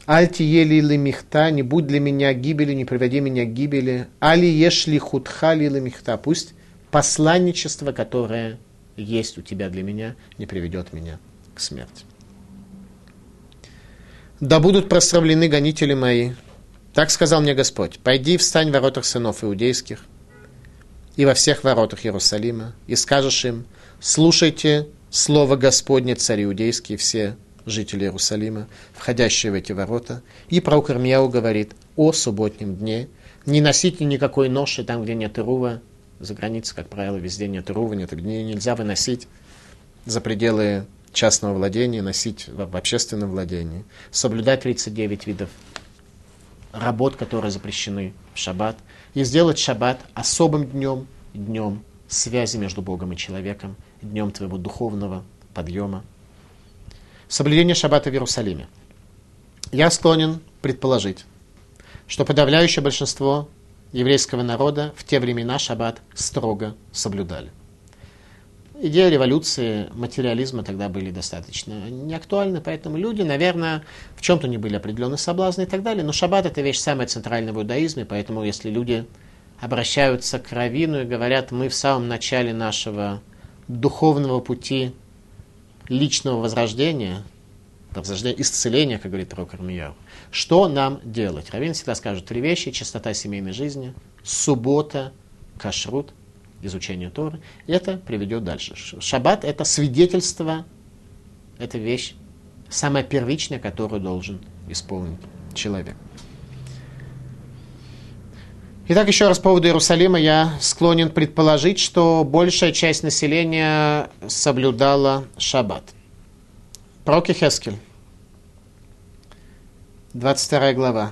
Альти ели михта, не будь для меня гибели, не приведи меня к гибели. Али ешли худха ли михта. Пусть посланничество, которое есть у тебя для меня, не приведет меня к смерти. Да будут прославлены гонители мои. Так сказал мне Господь. Пойди встань в воротах сынов иудейских и во всех воротах Иерусалима, и скажешь им, слушайте слово Господне, цари иудейские, все жители Иерусалима, входящие в эти ворота. И пророк Ирмияу говорит о субботнем дне, не носите никакой ноши там, где нет Ирува, за границей, как правило, везде нет нет огней, нельзя выносить за пределы частного владения, носить в общественном владении, соблюдать 39 видов работ, которые запрещены в шаббат, и сделать шаббат особым днем, днем связи между Богом и человеком, днем твоего духовного подъема. Соблюдение шаббата в Иерусалиме. Я склонен предположить, что подавляющее большинство еврейского народа в те времена шаббат строго соблюдали. Идея революции, материализма тогда были достаточно неактуальны, поэтому люди, наверное, в чем-то не были определенные соблазны и так далее. Но шаббат это вещь самая центральная в иудаизме, поэтому если люди обращаются к раввину и говорят, мы в самом начале нашего духовного пути личного возрождения, возрождения, исцеления, как говорит Рок Армияу, что нам делать? Равин всегда скажет три вещи. Чистота семейной жизни, суббота, кашрут, изучение Торы. Это приведет дальше. Шаббат – это свидетельство, это вещь самая первичная, которую должен исполнить человек. Итак, еще раз по поводу Иерусалима я склонен предположить, что большая часть населения соблюдала шаббат. Пророк Хескель, 22 глава.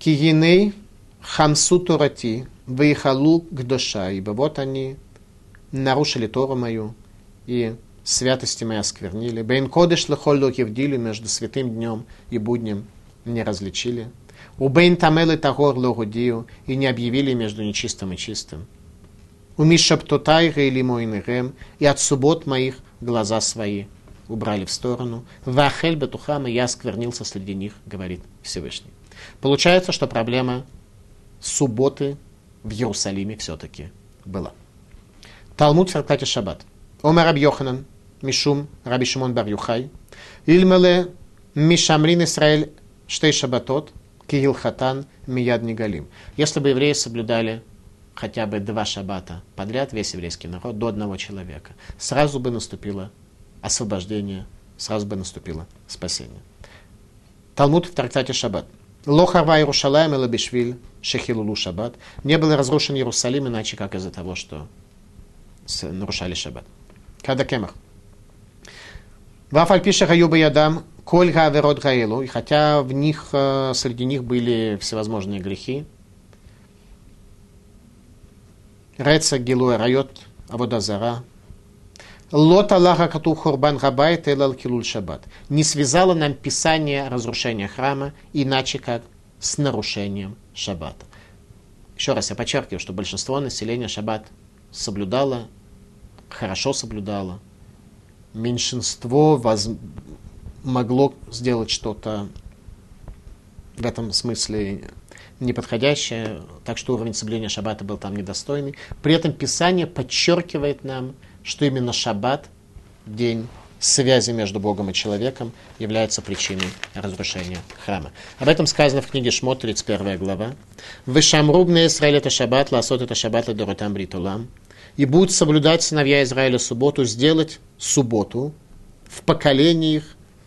Киеней хамсу турати, выехалу к душа, ибо вот они нарушили Тору мою, и святости мои осквернили. Бейн кодыш лехолло евдили между святым днем и буднем не различили. У бейн тамелы тагор логодию и не объявили между нечистым и чистым. У мишаптотай или мой и от суббот моих глаза свои убрали в сторону. Вахель бетухама я сквернился среди них, говорит Всевышний. Получается, что проблема субботы в Иерусалиме все-таки была. Талмуд в трактате Шаббат. Омар Раб Йоханан, Мишум, Раби Шимон Бар Юхай, Ильмеле Мишамрин Исраэль Штей Шабатот, Киил Хатан, Мияд Нигалим. Если бы евреи соблюдали хотя бы два шаббата подряд, весь еврейский народ, до одного человека, сразу бы наступило освобождение, сразу бы наступило спасение. Талмуд в трактате Шаббат. Лохарва Иерушалаем и Лабишвиль Шехилулу Шаббат. Не был разрушен Иерусалим, иначе как из-за того, что нарушали Шаббат. Когда кемах. Вафальпиша Гаюба Ядам, Коль Гаверот Гаэлу, и хотя в них, э, среди них были всевозможные грехи, Реца Гилуэ Райот, Аводазара, Лот Аллаха Кату Хурбан Габайт Элал Килуль Шаббат. Не связало нам писание разрушения храма, иначе как с нарушением Шаббата. Еще раз я подчеркиваю, что большинство населения Шаббат соблюдало, хорошо соблюдало. Меньшинство воз... могло сделать что-то в этом смысле неподходящее, так что уровень соблюдения шаббата был там недостойный. При этом Писание подчеркивает нам, что именно шаббат, день связи между Богом и человеком, является причиной разрушения храма. Об этом сказано в книге Шмот, 31 глава. «Вышамрубный Израиль это шаббат, ласот это шаббат, ледоротам бритулам». И будут соблюдать сыновья Израиля субботу, сделать субботу в поколениях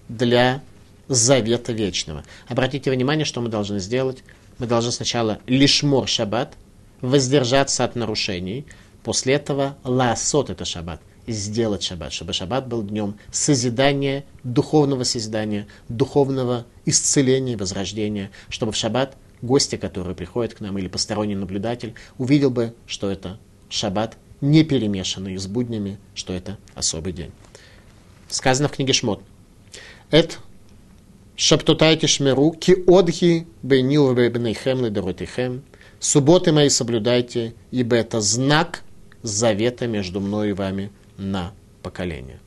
для завета вечного. Обратите внимание, что мы должны сделать. Мы должны сначала лишмор шаббат, воздержаться от нарушений, После этого лаасот это шаббат, сделать шаббат, чтобы шаббат был днем созидания, духовного созидания, духовного исцеления возрождения, чтобы в шаббат гости, которые приходят к нам, или посторонний наблюдатель, увидел бы, что это шаббат, не перемешанный с буднями, что это особый день. Сказано в книге Шмот. Это шаптутайте шмеру, ки одхи бейнил бейбнейхем ледоротихем. Субботы мои соблюдайте, ибо это знак – завета между мной и вами на поколение.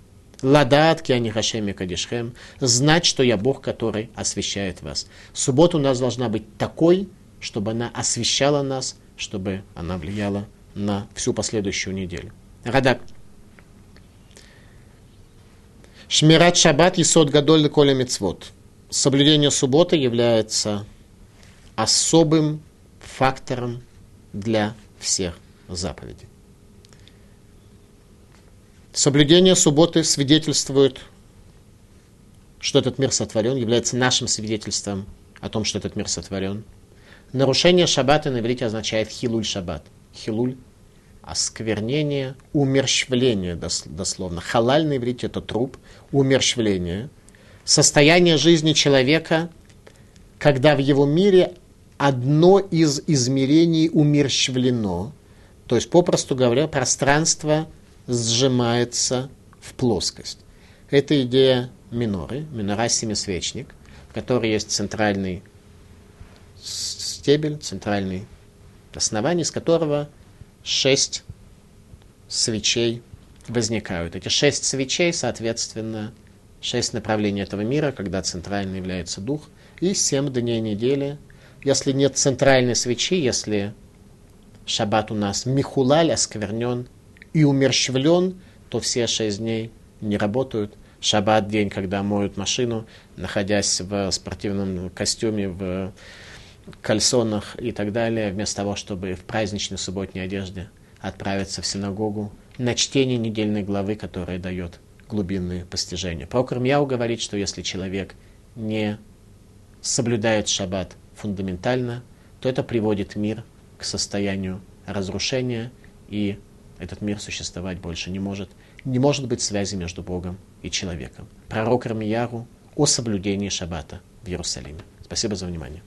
Ладат киани хашеми кадишхем, знать, что я Бог, который освещает вас. Суббота у нас должна быть такой, чтобы она освещала нас, чтобы она влияла на всю последующую неделю. Радак. Шмират шаббат и сот гадоль коля мецвод. Соблюдение субботы является особым фактором для всех заповедей. Соблюдение субботы свидетельствует, что этот мир сотворен, является нашим свидетельством о том, что этот мир сотворен. Нарушение шаббата на иврите означает хилуль шаббат. Хилуль – осквернение, умерщвление дословно. Халаль на иврите – это труп, умерщвление. Состояние жизни человека, когда в его мире одно из измерений умерщвлено, то есть, попросту говоря, пространство – сжимается в плоскость. Это идея миноры, минора семисвечник, в которой есть центральный стебель, центральный основание, из которого шесть свечей возникают. Эти шесть свечей, соответственно, шесть направлений этого мира, когда центральный является дух, и семь дней недели. Если нет центральной свечи, если шаббат у нас михулаль осквернен и умерщвлен, то все шесть дней не работают. Шаббат день, когда моют машину, находясь в спортивном костюме, в кальсонах и так далее, вместо того, чтобы в праздничной субботней одежде отправиться в синагогу на чтение недельной главы, которая дает глубинные постижения. Прокор Мьяу говорит, что если человек не соблюдает шаббат фундаментально, то это приводит мир к состоянию разрушения, и этот мир существовать больше не может. Не может быть связи между Богом и человеком. Пророк Рамияру о соблюдении шаббата в Иерусалиме. Спасибо за внимание.